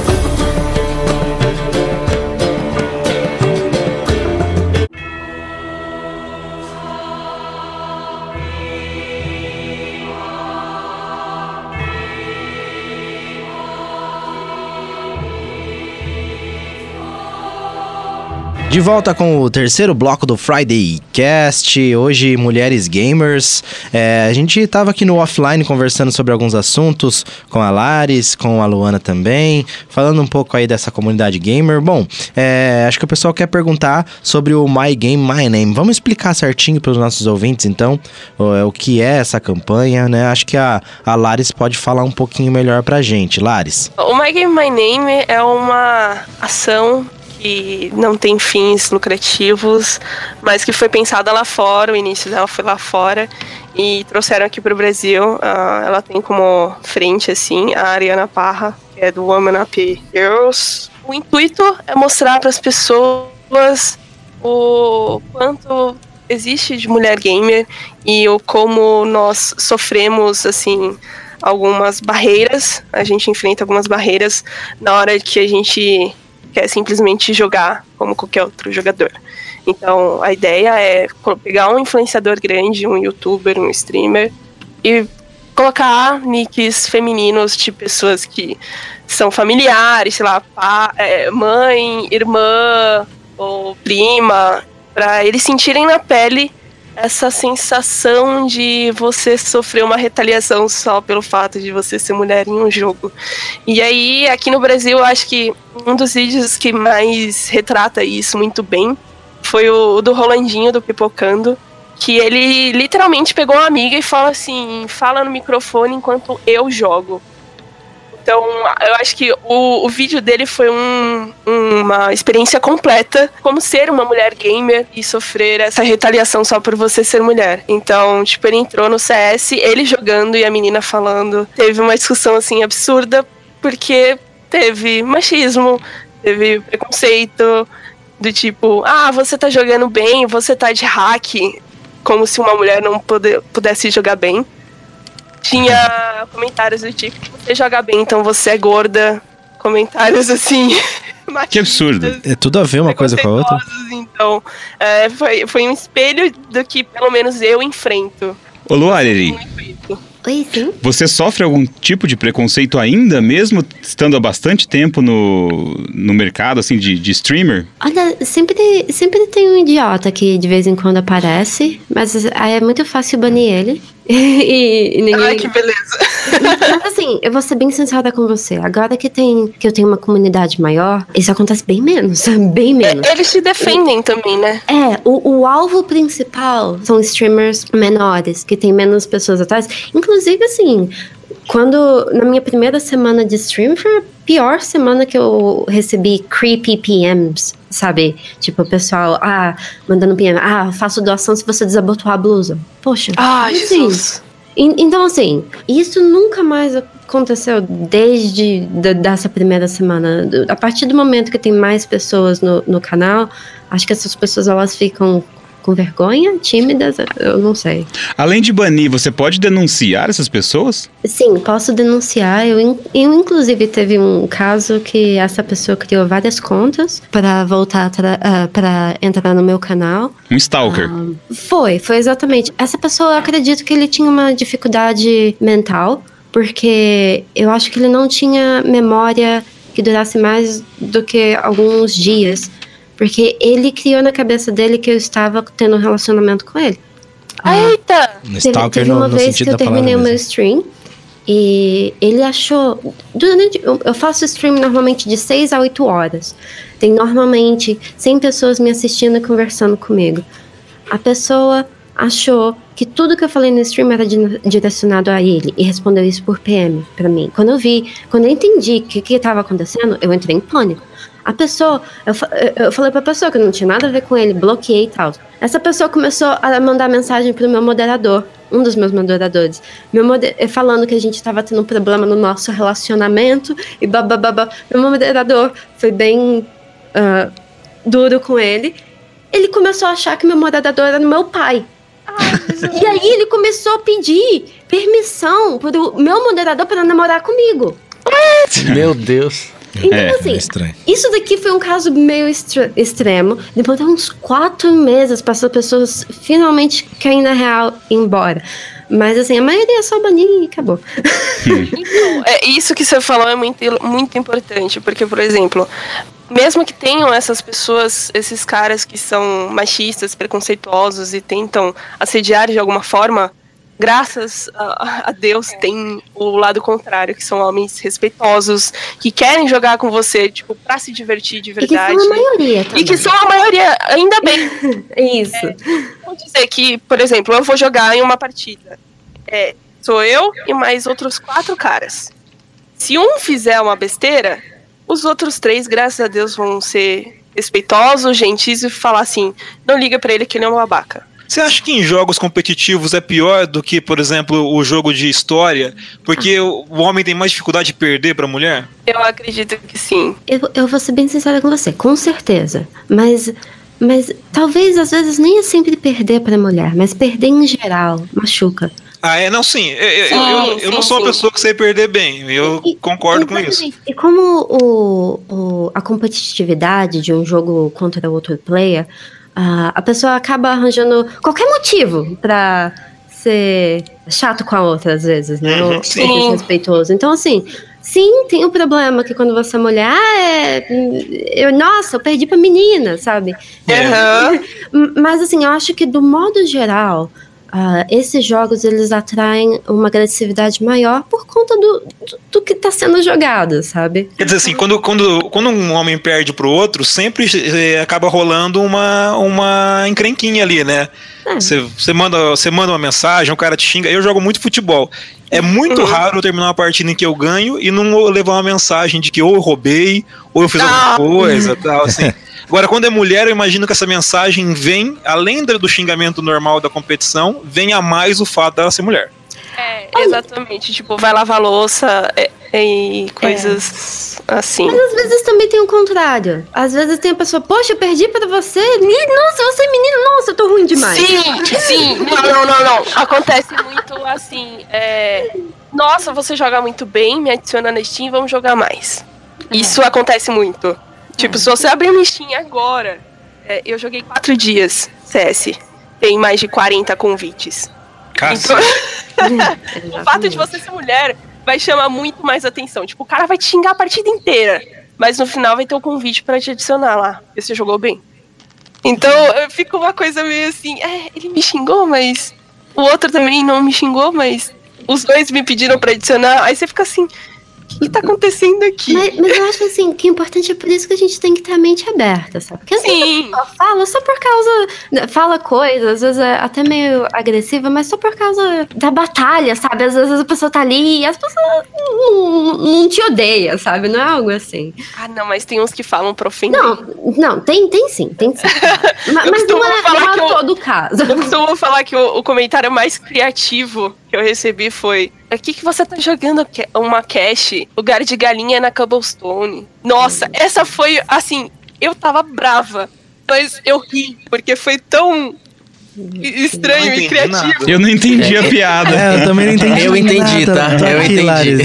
De volta com o terceiro bloco do Friday Cast. Hoje, mulheres gamers. É, a gente estava aqui no offline conversando sobre alguns assuntos com a Laris, com a Luana também, falando um pouco aí dessa comunidade gamer. Bom, é, acho que o pessoal quer perguntar sobre o My Game My Name. Vamos explicar certinho para os nossos ouvintes, então, o, o, que é essa campanha, né? Acho que a, a Laris pode falar um pouquinho melhor pra gente. Laris. O My Game My Name é uma ação que não tem fins lucrativos, mas que foi pensada lá fora, o início dela foi lá fora, e trouxeram aqui para o Brasil. Uh, ela tem como frente, assim, a Ariana Parra, que é do Woman Up Girls. O intuito é mostrar para as pessoas o quanto existe de mulher gamer e o como nós sofremos, assim, algumas barreiras, a gente enfrenta algumas barreiras na hora que a gente quer simplesmente jogar como qualquer outro jogador. Então a ideia é pegar um influenciador grande, um youtuber, um streamer e colocar nicks femininos de pessoas que são familiares, sei lá, pá, é, mãe, irmã ou prima, para eles sentirem na pele essa sensação de você sofrer uma retaliação só pelo fato de você ser mulher em um jogo. E aí, aqui no Brasil, eu acho que um dos vídeos que mais retrata isso muito bem foi o, do Rolandinho, do Pipocando, que ele literalmente pegou uma amiga e fala assim: fala no microfone enquanto eu jogo. Então, eu acho que o, o vídeo dele foi um, uma experiência completa como ser uma mulher gamer e sofrer essa retaliação só por você ser mulher. Então, tipo, ele entrou no CS, ele jogando e a menina falando. Teve uma discussão assim absurda porque teve machismo, teve preconceito do tipo, ah, você tá jogando bem, você tá de hack, como se uma mulher não pudesse jogar bem tinha comentários do tipo: você joga bem, então você é gorda. Comentários assim. que absurdo. É tudo a ver uma coisa com a outra. Então, é, foi, foi um espelho do que pelo menos eu enfrento. Ô, Luari. Oi, sim. Você sofre algum tipo de preconceito ainda, mesmo estando há bastante tempo no, no mercado, assim, de, de streamer? Olha, sempre, sempre tem um idiota que de vez em quando aparece, mas é muito fácil banir ele. e, e ninguém... Ai, que beleza. Mas assim, eu vou ser bem sincera com você. Agora que, tem, que eu tenho uma comunidade maior, isso acontece bem menos. Bem menos. É, eles se defendem e, também, né? É, o, o alvo principal são streamers menores, que tem menos pessoas atrás. Inclusive, assim, quando na minha primeira semana de stream foi a pior semana que eu recebi creepy PMs, sabe? Tipo, o pessoal, ah, mandando PM, ah, faço doação se você desabotoar a blusa. Poxa, ah, assim? Jesus. Então, assim, isso nunca mais aconteceu desde dessa primeira semana. A partir do momento que tem mais pessoas no, no canal, acho que essas pessoas elas ficam com vergonha, tímidas, eu não sei. Além de banir, você pode denunciar essas pessoas? Sim, posso denunciar. Eu, eu inclusive teve um caso que essa pessoa criou várias contas para voltar uh, para entrar no meu canal. Um stalker. Uh, foi, foi exatamente. Essa pessoa, eu acredito que ele tinha uma dificuldade mental, porque eu acho que ele não tinha memória que durasse mais do que alguns dias. Porque ele criou na cabeça dele que eu estava tendo um relacionamento com ele. Ah, Eita! Um teve, teve uma no, vez que eu terminei o meu stream e ele achou. Durante, eu faço stream normalmente de 6 a 8 horas. Tem normalmente 100 pessoas me assistindo e conversando comigo. A pessoa achou que tudo que eu falei no stream era direcionado a ele e respondeu isso por PM para mim. Quando eu vi, quando eu entendi o que estava acontecendo, eu entrei em pânico. A pessoa, eu, eu falei pra pessoa que não tinha nada a ver com ele, bloqueei e tal. Essa pessoa começou a mandar mensagem pro meu moderador, um dos meus moderadores, meu moder eh, falando que a gente estava tendo um problema no nosso relacionamento e bababá. Meu moderador foi bem uh, duro com ele. Ele começou a achar que meu moderador era meu pai. e aí ele começou a pedir permissão pro meu moderador para namorar comigo. Meu Deus. Então, é, assim, é isso daqui foi um caso meio extremo. Depois de uns quatro meses para as pessoas finalmente caírem na real e ir embora. Mas assim, a maioria é só banir e acabou. Então, é, isso que você falou é muito, muito importante, porque, por exemplo, mesmo que tenham essas pessoas, esses caras que são machistas, preconceituosos e tentam assediar de alguma forma, graças a, a Deus tem o lado contrário, que são homens respeitosos, que querem jogar com você, tipo, pra se divertir de E que verdade. são a maioria também. E que são a maioria, ainda bem. Isso. Vamos dizer que, por exemplo, eu vou jogar em uma partida. É, sou eu e mais outros quatro caras. Se um fizer uma besteira, os outros três, graças a Deus, vão ser respeitosos, gentis e falar assim: não liga pra ele que ele é um babaca. Você acha que em jogos competitivos é pior do que, por exemplo, o jogo de história? Porque o homem tem mais dificuldade de perder pra mulher? Eu acredito que sim. Eu, eu vou ser bem sincera com você, com certeza. Mas, mas talvez às vezes nem é sempre perder pra mulher, mas perder em geral machuca. Ah, é? Não, sim. Eu, eu- Sim, eu- eu não sim, sou uma pessoa que sei perder bem. Eu E- concordo com isso. E como o, o- a competitividade de um jogo contra outro player, a pessoa acaba arranjando qualquer motivo pra ser chato com a outra, às vezes, né? Uhum, Ou sim. ser desrespeitoso. Então, assim, sim, tem o problema que quando você é mulher, ah, é, eu, nossa, eu perdi pra menina, sabe? É. Aham. M- Mas assim, eu acho que do modo geral, ah, esses jogos eles atraem uma agressividade maior por conta do, do, do que está sendo jogado, sabe? Quer dizer assim, quando, quando, quando um homem perde pro outro, sempre eh, acaba rolando uma, uma encrenquinha ali, né? É. Você você manda, você manda uma mensagem, o cara te xinga. Eu jogo muito futebol. É muito Uhum. raro eu terminar uma partida em que eu ganho e não levar uma mensagem de que ou eu roubei, ou eu fiz Ah. alguma coisa, tal, assim. Agora, quando é mulher, eu imagino que essa mensagem vem, além do xingamento normal da competição, vem a mais o fato dela ser mulher. É, exatamente. Tipo, vai lavar louça é, é, e coisas assim. Mas às vezes também tem o contrário. Às vezes tem a pessoa, poxa, eu perdi pra você. Nossa, você é menino, nossa, eu tô ruim demais. Sim, sim. Não, não, não, não. Acontece muito assim. é, Nossa, você joga muito bem, me adiciona na Steam, vamos jogar mais. Isso acontece muito. Tipo, se você abrir uma Steam agora, é, eu joguei quatro dias CS. Tem mais de 40 convites. Então, o fato de você ser mulher vai chamar muito mais atenção. Tipo, o cara vai te xingar a partida inteira. Mas no final vai ter um convite pra te adicionar lá. E você jogou bem. Então eu fico uma coisa meio assim, é, ele me xingou, mas o outro também não me xingou, mas os dois me pediram pra adicionar. Aí você fica assim, o que tá acontecendo aqui? Mas, mas eu acho assim que o importante é por isso que a gente tem que ter a mente aberta, sabe? Porque vezes Sim. a pessoa fala só por causa. Fala coisas, às vezes é até meio agressiva, mas só por causa da batalha, sabe? Às vezes a pessoa tá ali e as pessoas não, não te odeiam, sabe? Não é algo assim. Ah, não, mas tem uns que falam pra ofender. Não, não, tem, tem sim, tem sim. mas Eu mas não é, falar não é que eu- todo o caso. Eu costumo falar que o, o comentário mais criativo que eu recebi foi: O que, que você tá jogando uma cache? Lugar de galinha na Cobblestone. Nossa, essa foi assim. Eu tava brava, mas eu ri, porque foi tão estranho e criativo. nada. Eu não entendi a piada. É, eu também não entendi. Eu entendi, nada. tá? Tô Eu aqui, entendi. Larissa.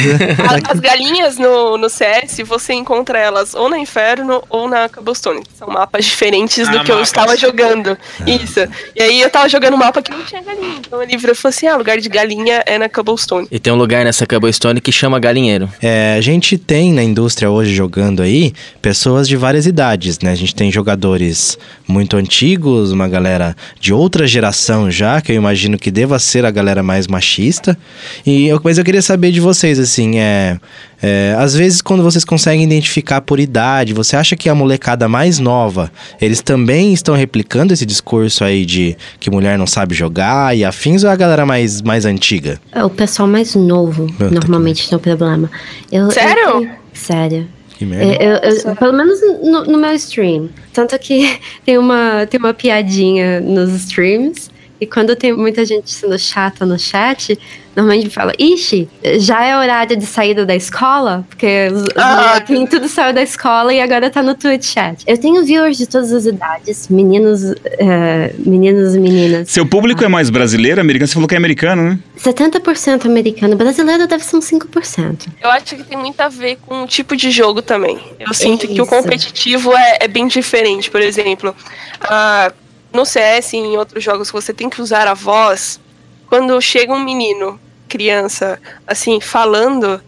A- As galinhas no, no CS, você encontra elas ou no Inferno ou na Cobblestone. São mapas diferentes do Ah, que eu mapas. estava jogando. Isso. E aí eu tava jogando um mapa que não tinha galinha. Então ele virou e falou assim: ah, lugar de galinha é na Cobblestone. E tem um lugar nessa Cobblestone que chama Galinheiro. É, a gente tem na indústria hoje jogando aí pessoas de várias idades, né? A gente tem jogadores muito antigos, uma galera de outra geração já, que eu imagino que deva ser a galera mais machista. E eu, mas eu queria saber de vocês, assim, é, é, às vezes quando vocês conseguem identificar por idade, você acha que a molecada mais nova, eles também estão replicando esse discurso aí de que mulher não sabe jogar e afins ou é a galera mais, mais antiga? É o pessoal mais novo, Puta normalmente tem o problema. Eu- eu Sério? tenho- sério. Que merda. É, eu- eu- pelo menos no, no meu stream. Tanto que tem uma, tem uma piadinha nos streams. E quando tem muita gente sendo chata no chat, normalmente fala, ixi, já é horário de saída da escola? Porque os, Ah. molequinhos tudo saiu da escola e agora tá no Twitch chat. Eu tenho viewers de todas as idades, meninos, é, meninos e meninas. Seu público é mais brasileiro, americano? Você falou que é americano, né? 70% americano, brasileiro deve ser uns 5%. Eu acho que tem muito a ver com o tipo de jogo também. Eu sinto que o competitivo é, é bem diferente. Por exemplo, ah, no CS e em outros jogos que você tem que usar a voz, quando chega um menino, criança, assim, falando,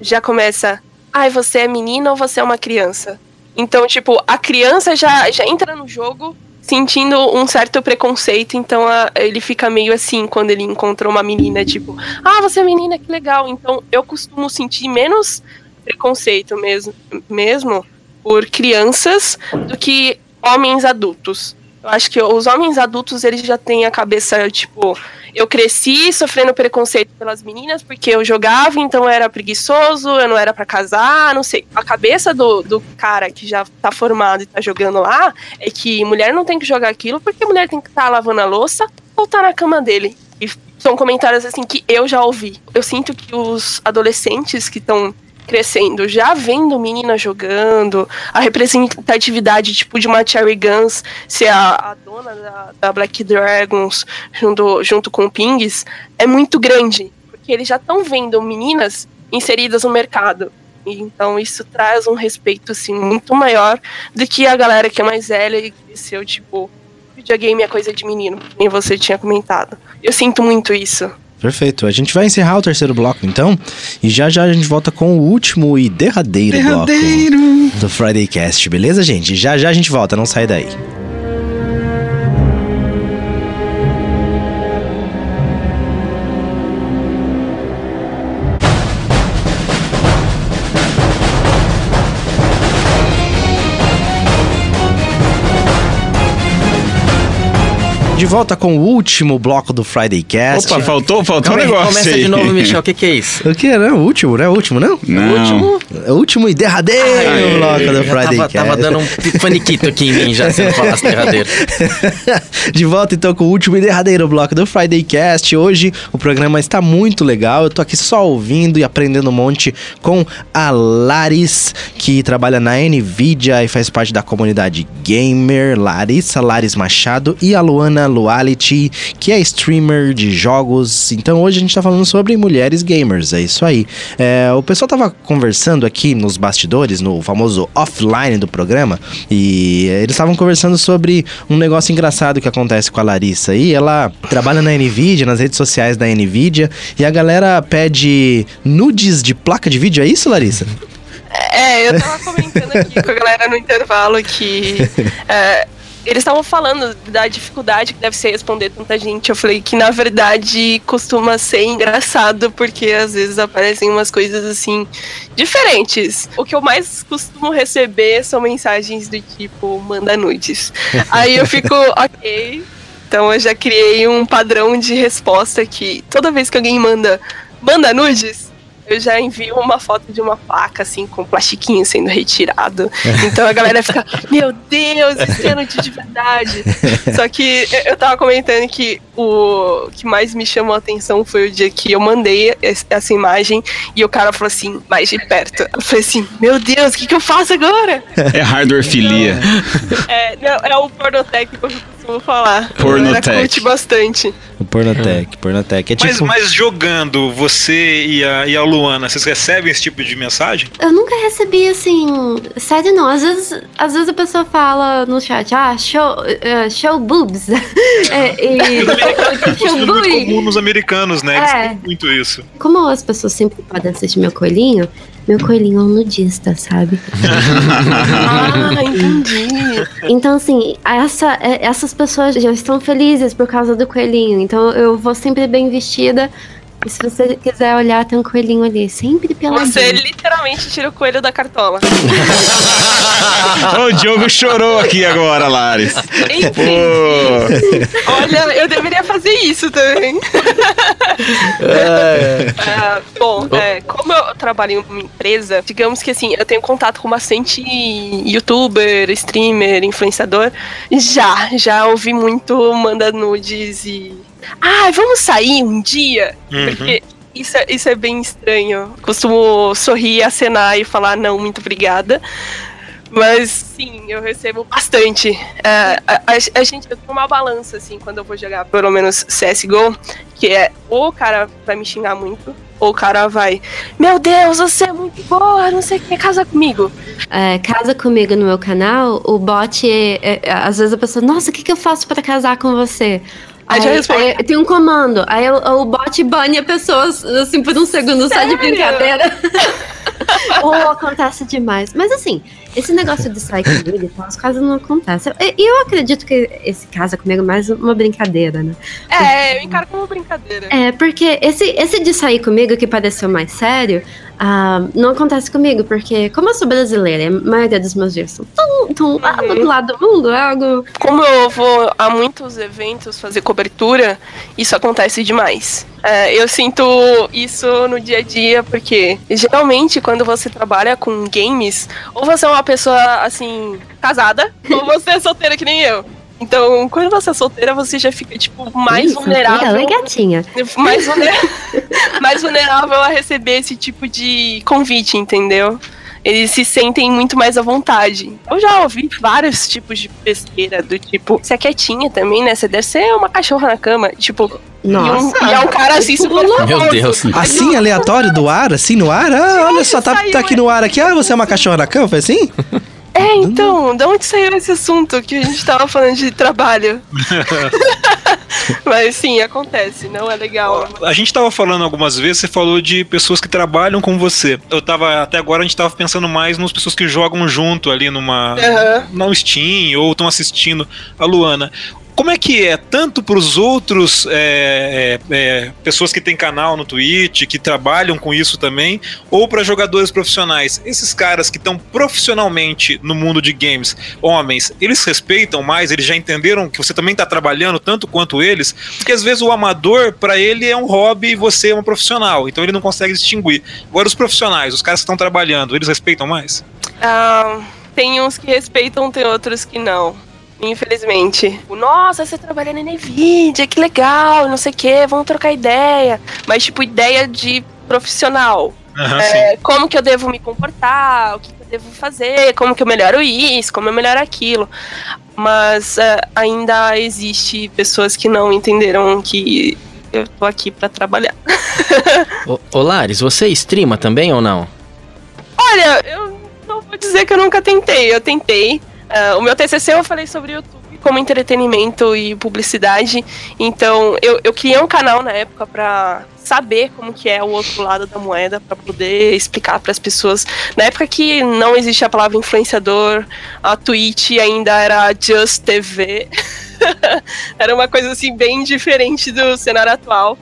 já começa. Ai, você é menina ou você é uma criança? Então, tipo, a criança já, já entra no jogo sentindo um certo preconceito, então a, ele fica meio assim quando ele encontra uma menina, tipo, ah, você é menina, que legal. Então eu costumo sentir menos preconceito mesmo, mesmo por crianças do que homens adultos. Eu acho que os homens adultos, eles já têm a cabeça, tipo, eu cresci sofrendo preconceito pelas meninas porque eu jogava, então eu era preguiçoso, eu não era para casar, não sei. A cabeça do, do cara que já tá formado e tá jogando lá é que mulher não tem que jogar aquilo porque mulher tem que estar tá lavando a louça ou tá na cama dele. E são comentários assim que eu já ouvi. Eu sinto que os adolescentes que estão crescendo, já vendo menina jogando, a representatividade tipo de uma Cherry Guns ser a, a dona da, da, Black Dragons junto, junto com o Pings é muito grande, porque eles já estão vendo meninas inseridas no mercado. Então isso traz um respeito assim muito maior do que a galera que é mais velha e cresceu tipo videogame é coisa de menino, nem você tinha comentado. Eu sinto muito isso. Perfeito. A gente vai encerrar o terceiro bloco, então. E já já a gente volta com o último e derradeiro, derradeiro. bloco do Friday Cast, beleza, gente? Já já a gente volta, não sai daí. De volta com o último bloco do Friday Cast. Opa, faltou, faltou um negócio Começa aí. de novo, Michel, o que, que é isso? O que? Não é o último, não é o último, não? Não. O último, é o último e derradeiro Ai, bloco do Friday tava, Cast. Tava dando um paniquito aqui em mim já, se eu falasse derradeiro. de volta então com o último e derradeiro bloco do Friday Cast. Hoje o programa está muito legal. Eu tô aqui só ouvindo e aprendendo um monte com a Laris, que trabalha na Nvidia e faz parte da comunidade gamer. Larissa Laris Machado e a Luana Luality, que é streamer de jogos. Então hoje a gente tá falando sobre mulheres gamers, é isso aí. É, o pessoal tava conversando aqui nos bastidores, no famoso offline do programa, e eles estavam conversando sobre um negócio engraçado que acontece com a Larissa aí. Ela trabalha na Nvidia, nas redes sociais da Nvidia, e a galera pede nudes de placa de vídeo, é isso, Larissa? É, eu tava comentando aqui com a galera no intervalo que é, eles estavam falando da dificuldade que deve ser responder tanta gente. Eu falei que, na verdade, costuma ser engraçado, porque às vezes aparecem umas coisas assim diferentes. O que eu mais costumo receber são mensagens do tipo, manda nudes. Aí eu fico, ok. Então eu já criei um padrão de resposta que toda vez que alguém manda, manda nudes, eu já envio uma foto de uma placa, assim, com plastiquinho sendo retirado. Então a galera fica, meu Deus, isso é notícia de verdade. Só que eu tava comentando que o que mais me chamou a atenção foi o dia que eu mandei essa imagem e o cara falou assim, mais de perto. Eu falei assim, meu Deus, o que, que eu faço agora? É hardware filia. É, não, é o pornotec que eu costumo falar. Pornotec. curte bastante. O Pornotec, Pornotec. É Mas, tipo... mas jogando, você e a, e a Luana, vocês recebem esse tipo de mensagem? Eu nunca recebi assim. Sério, não. Às vezes, às vezes a pessoa fala no chat, ah, show, uh, show boobs. é, e, Americanos é muito comum nos americanos, né? Eles É. têm muito isso. Como as pessoas sempre podem assistir meu coelhinho, meu coelhinho é um nudista, sabe? Ah, entendi. Então, assim, essa, é- essas pessoas já estão felizes por causa do coelhinho. Então, eu vou sempre bem vestida. E se você quiser olhar, tem um coelhinho ali, sempre pela Você literalmente tira o coelho da cartola. o Diogo chorou aqui agora, Laris. Enfim, olha, eu deveria fazer isso também. Ah, bom, é, como eu trabalho em uma empresa, digamos que assim, eu tenho contato com bastante youtuber, streamer, influenciador. Já, já ouvi muito manda nudes e. Ah, vamos sair um dia? Uhum. Porque isso é, isso é bem estranho. Costumo sorrir, acenar e falar não, muito obrigada. Mas sim, eu recebo bastante. É, a, a- a gente eu tenho uma balança, assim, quando eu vou jogar pelo menos CSGO, que é ou o cara vai me xingar muito, ou o cara vai, meu Deus, você é muito boa, não sei o que, casa comigo. É, casa comigo no meu canal, o bot, é, é, às vezes a pessoa, nossa, o que, que eu faço pra casar com você? Aí já responde. aí tem um comando, aí o, o bot bane a pessoa assim por um segundo só de Sério? brincadeira. Ou acontece demais. Mas assim, esse negócio de sair comigo e tal, as coisas não acontecem. E e eu acredito que esse caso é comigo mais uma brincadeira, né? É, eu encaro como brincadeira. É, porque esse, esse de sair comigo, que pareceu mais sério, ah, não acontece comigo, porque como eu sou brasileira, a maioria dos meus dias são tão, lá do outro lado do mundo, é algo. Como eu vou a muitos eventos fazer cobertura, isso acontece demais. É, eu sinto isso no dia a dia, porque geralmente quando você trabalha com games, ou você é uma pessoa assim, casada, ou você é solteira que nem eu. Então, quando você é solteira, você já fica, tipo, mais Isso, vulnerável. Ela é gatinha. mais, vulner- mais vulnerável a receber esse tipo de convite, entendeu? Eles se sentem muito mais à vontade. Eu já ouvi vários tipos de pesqueira, do tipo, você é quietinha também, né? Você deve ser uma cachorra na cama. Tipo, e, um, Nossa. e é um cara assim super Meu famoso. Deus. Assim, aleatório, do ar, assim, no ar? Ah, olha só, tá, tá aqui no ar aqui. Ah, você é uma cachorra na cama? Foi assim? É, então, de onde saiu esse assunto que a gente tava falando de trabalho? Mas sim, acontece, não é legal. A gente tava falando algumas vezes, você falou de pessoas que trabalham com você. Eu tava, até agora a gente tava pensando mais nas pessoas que jogam junto ali numa. Aham. no Steam ou estão assistindo a Luana. Como é que é, tanto para os outros é, é, é, pessoas que têm canal no Twitch, que trabalham com isso também, ou para jogadores profissionais? Esses caras que estão profissionalmente no mundo de games, homens, eles respeitam mais? Eles já entenderam que você também está trabalhando tanto quanto eles? Porque às vezes o amador, para ele, é um hobby e você é um profissional, então ele não consegue distinguir. Agora, os profissionais, os caras que estão trabalhando, eles respeitam mais? Ah, tem uns que respeitam, tem outros que não. Infelizmente. Nossa, você trabalha na Nvidia, que legal, não sei o que, vamos trocar ideia. Mas, tipo, ideia de profissional. Aham, É, como que eu devo me comportar, o que, que eu devo fazer, como que eu melhoro isso, como eu melhoro aquilo. Mas é, ainda existe pessoas que não entenderam que eu tô aqui pra trabalhar. Ô, ô Lares, você streama também ou não? Olha, eu não vou dizer que eu nunca tentei. Eu tentei. Ah, o meu TCC eu falei sobre YouTube como entretenimento e publicidade. Então, eu, eu criei um canal na época pra saber como que é o outro lado da moeda, pra poder explicar para as pessoas. Na época que não existia a palavra influenciador, a Twitch ainda era Just TV. era uma coisa assim bem diferente do cenário atual.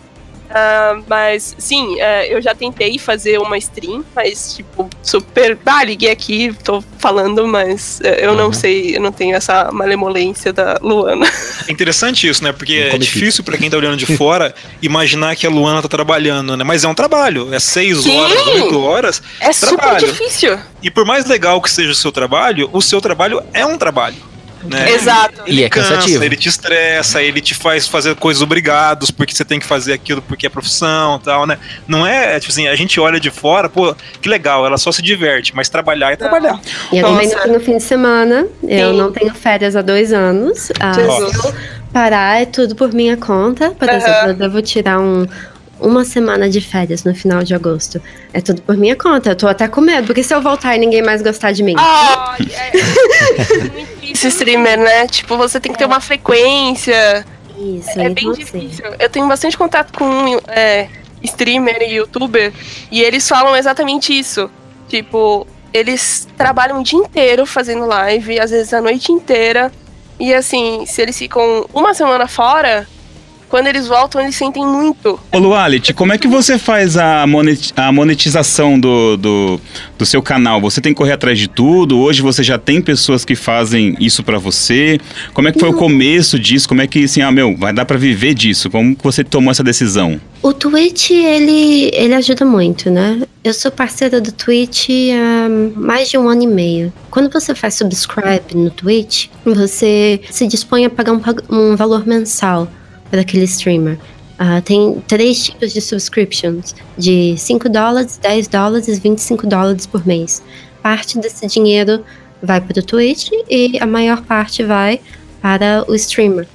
Ah, mas sim, é, eu já tentei fazer uma stream, mas tipo, super. Ah, liguei aqui, tô falando, mas é, eu não Uhum. sei, eu não tenho essa malemolência da Luana. É interessante isso, né? Porque Não é come difícil pra quem tá olhando de fora imaginar que a Luana tá trabalhando, né? Mas é um trabalho. É seis Sim! horas, oito horas. É super Trabalho. difícil. E por mais legal que seja o seu trabalho, o seu trabalho é um trabalho. Né? Exato. E é Cansa, cansativo. ele te estressa, ele te faz fazer coisas obrigados, porque você tem que fazer aquilo porque é profissão e tal, né? Não é, tipo assim, a gente olha de fora, pô, que legal, ela só se diverte, mas trabalhar é trabalhar. E eu também não tenho fim de semana. Eu Sim. não tenho férias há dois anos. Ah, Jesus. eu parar, é tudo por minha conta. Por Aham. exemplo, eu devo tirar um, uma semana de férias no final de agosto. É tudo por minha conta. Eu tô até com medo, porque se eu voltar e ninguém mais gostar de mim. Ai, é, é muito difícil streamer, né? Tipo, você tem que ter uma frequência. Isso, É então bem assim. difícil. Eu tenho bastante contato com é, streamer e youtuber e eles falam exatamente isso. Tipo, eles trabalham o dia inteiro fazendo live, às vezes a noite inteira. E assim, se eles ficam uma semana fora, quando eles voltam, eles sentem muito. Ô Lualit, como é que você faz a, monet- a monetização do, do, do seu canal? Você tem que correr atrás de tudo? Hoje você já tem pessoas que fazem isso pra você? Como é que foi o começo disso? Como é que, assim, ah, meu, vai dar pra viver disso? Como você tomou essa decisão? O Twitch, ele, ele ajuda muito, né? Eu sou parceira do Twitch há mais de um ano e meio. Quando você faz subscribe no Twitch, você se dispõe a pagar um, um valor mensal para aquele streamer. Ah, tem três tipos de subscriptions: de 5 dólares, 10 dólares e 25 dólares por mês. Parte desse dinheiro vai para o Twitch e a maior parte vai para o streamer.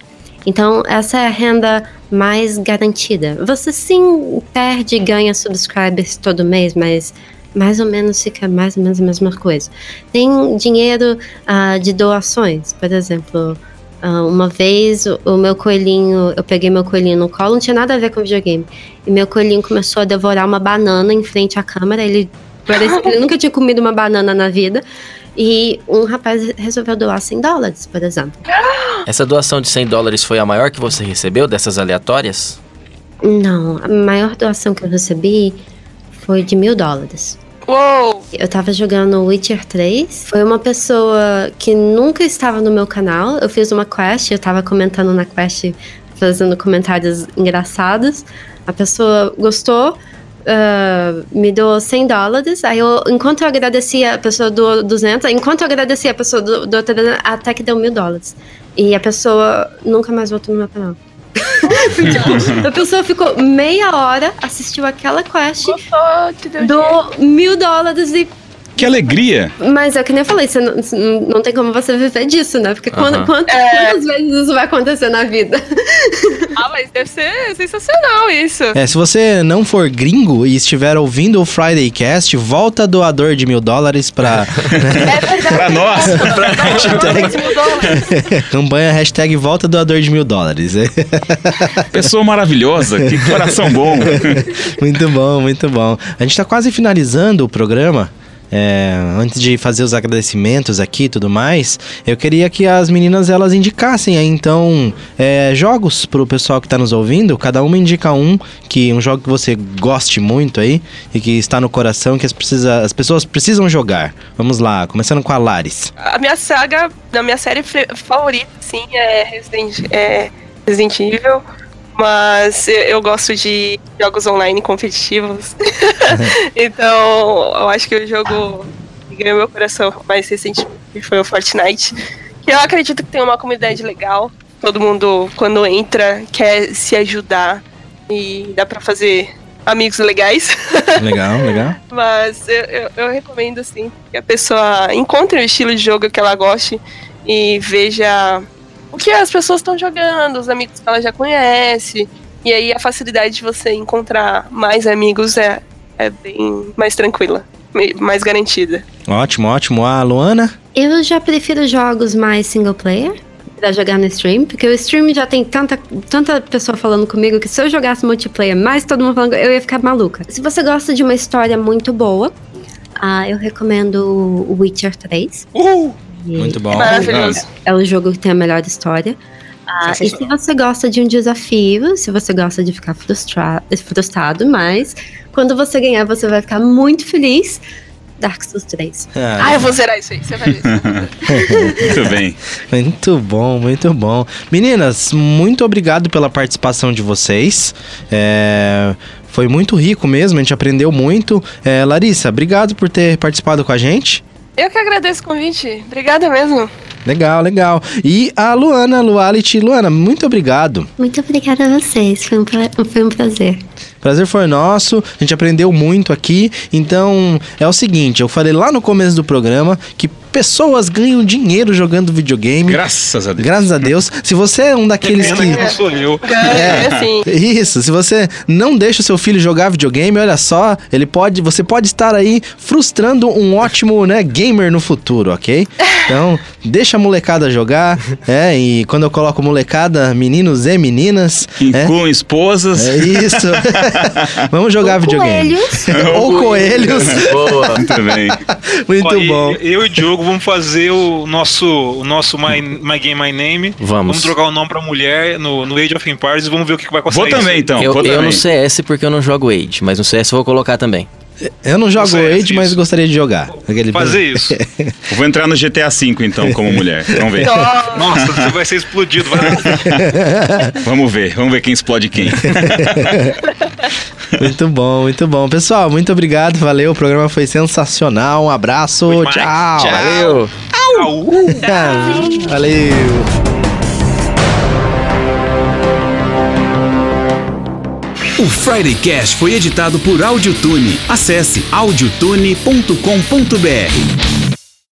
Então, essa é a renda mais garantida. Você sim perde e ganha subscribers todo mês, mas mais ou menos fica mais ou menos a mesma coisa. Tem dinheiro ah, de doações, por exemplo, uma vez o, meu coelhinho, eu peguei meu coelhinho no colo, não tinha nada a ver com videogame. E meu coelhinho começou a devorar uma banana em frente à câmera. Ele parecia que ele nunca tinha comido uma banana na vida. E um rapaz resolveu doar 100 dólares, por exemplo. Essa doação de 100 dólares foi a maior que você recebeu dessas aleatórias? Não, a maior doação que eu recebi foi de mil dólares. Uou! Eu tava jogando Witcher 3. Foi uma pessoa que nunca estava no meu canal. Eu fiz uma quest, eu tava comentando na quest, fazendo comentários engraçados. A pessoa gostou, ah, me doou 100 dólares. Aí, eu, enquanto eu agradecia, a pessoa doou 200. Enquanto eu agradecia, a pessoa doou 300, até que deu mil dólares. E a pessoa nunca mais voltou no meu canal. Tipo, a pessoa ficou meia hora, assistiu aquela quest, Gostou, doou mil dólares e Que alegria! mas é que nem eu falei, você não, não tem como você viver disso, né? Porque quando, Aham. quantas, É. quantas vezes isso vai acontecer na vida? Ah, mas deve ser sensacional isso. É, se você não for gringo e estiver ouvindo o Friday Cast, volta doador de mil dólares pra É. Pra nós! campanha hashtag volta doador de mil dólares. Pessoa maravilhosa, que coração bom. muito bom, muito bom. A gente tá quase finalizando o programa. É, antes de fazer os agradecimentos aqui e tudo mais, eu queria que as meninas elas indicassem aí então é, jogos pro pessoal que tá nos ouvindo. Cada uma indica um que um jogo que você goste muito aí e que está no coração que as, precisa, as pessoas precisam jogar. Vamos lá, começando com a Laris. A minha saga, a minha série favorita, sim, é Resident, é Resident Evil. Mas eu, gosto de jogos online competitivos. então, eu acho que o jogo que ganhou meu coração mais recentemente foi o Fortnite. Que eu acredito que tem uma comunidade legal. Todo mundo, quando entra, quer se ajudar. E dá pra fazer amigos legais. Legal, legal. Mas eu, eu, eu recomendo, assim, que a pessoa encontre o estilo de jogo que ela goste e veja o que as pessoas estão jogando, os amigos que ela já conhece. E aí a facilidade de você encontrar mais amigos é, é bem mais tranquila, mais garantida. Ótimo, ótimo. A Luana? Eu já prefiro jogos mais single player pra jogar no stream, porque o stream já tem tanta, tanta pessoa falando comigo que se eu jogasse multiplayer, mais todo mundo falando, eu ia ficar maluca. Se você gosta de uma história muito boa, ah, eu recomendo o Witcher 3. Uhul! Muito bom. É maravilhoso. É o jogo que tem a melhor história. Ah, e se você gosta de um desafio, se você gosta de ficar frustra frustrado, mas quando você ganhar, você vai ficar muito feliz. Dark Souls 3. Ah, eu vou zerar isso aí, você vai ver. Muito bem. Muito bom, muito bom. Meninas, muito obrigado pela participação de vocês. É, foi muito rico mesmo, a gente aprendeu muito. É, Larissa, obrigado por ter participado com a gente. Eu que agradeço o convite. Obrigada mesmo. Legal, legal. E a Luana, Luality. Luana, muito obrigado. Muito obrigada a vocês, foi um, pra- foi um prazer. Prazer foi nosso, a gente aprendeu muito aqui. Então, é o seguinte, eu falei lá no começo do programa que pessoas ganham dinheiro jogando videogame. Graças a Deus. Graças a Deus. Se você é um daqueles que que não sou eu. É, assim. Isso, se você não deixa o seu filho jogar videogame, olha só, ele pode, você pode estar aí frustrando um ótimo, né, gamer no futuro, ok? Então, deixa a molecada jogar, é, e quando eu coloco molecada, meninos e meninas, é, Incluam esposas. é isso. Vamos jogar videogame. Coelhos. Ou coelhos. Boa. Muito bem. Muito Ó, e bom. Eu e o Diogo vamos fazer o nosso, o nosso my, my Game, My Name. Vamos. Vamos trocar o nome pra mulher no, no Age of Empires e vamos ver o que que vai acontecer. Vou também, então. eu, vou eu também. no CS porque eu não jogo Age, mas no CS eu vou colocar também. Eu não jogo Você é Age, mas isso. gostaria de jogar. Aquele- Fazer isso. Eu Vou entrar no GTA V, então, como mulher. Vamos ver. Nossa, você vai ser explodido. Vai... Vamos ver. Vamos ver quem explode quem. Muito bom, muito bom. Pessoal, muito obrigado, valeu. O programa foi sensacional. Um abraço, demais. tchau. Valeu! Valeu. O Friday Cast foi editado por Audiotune. Acesse audiotune.com.br.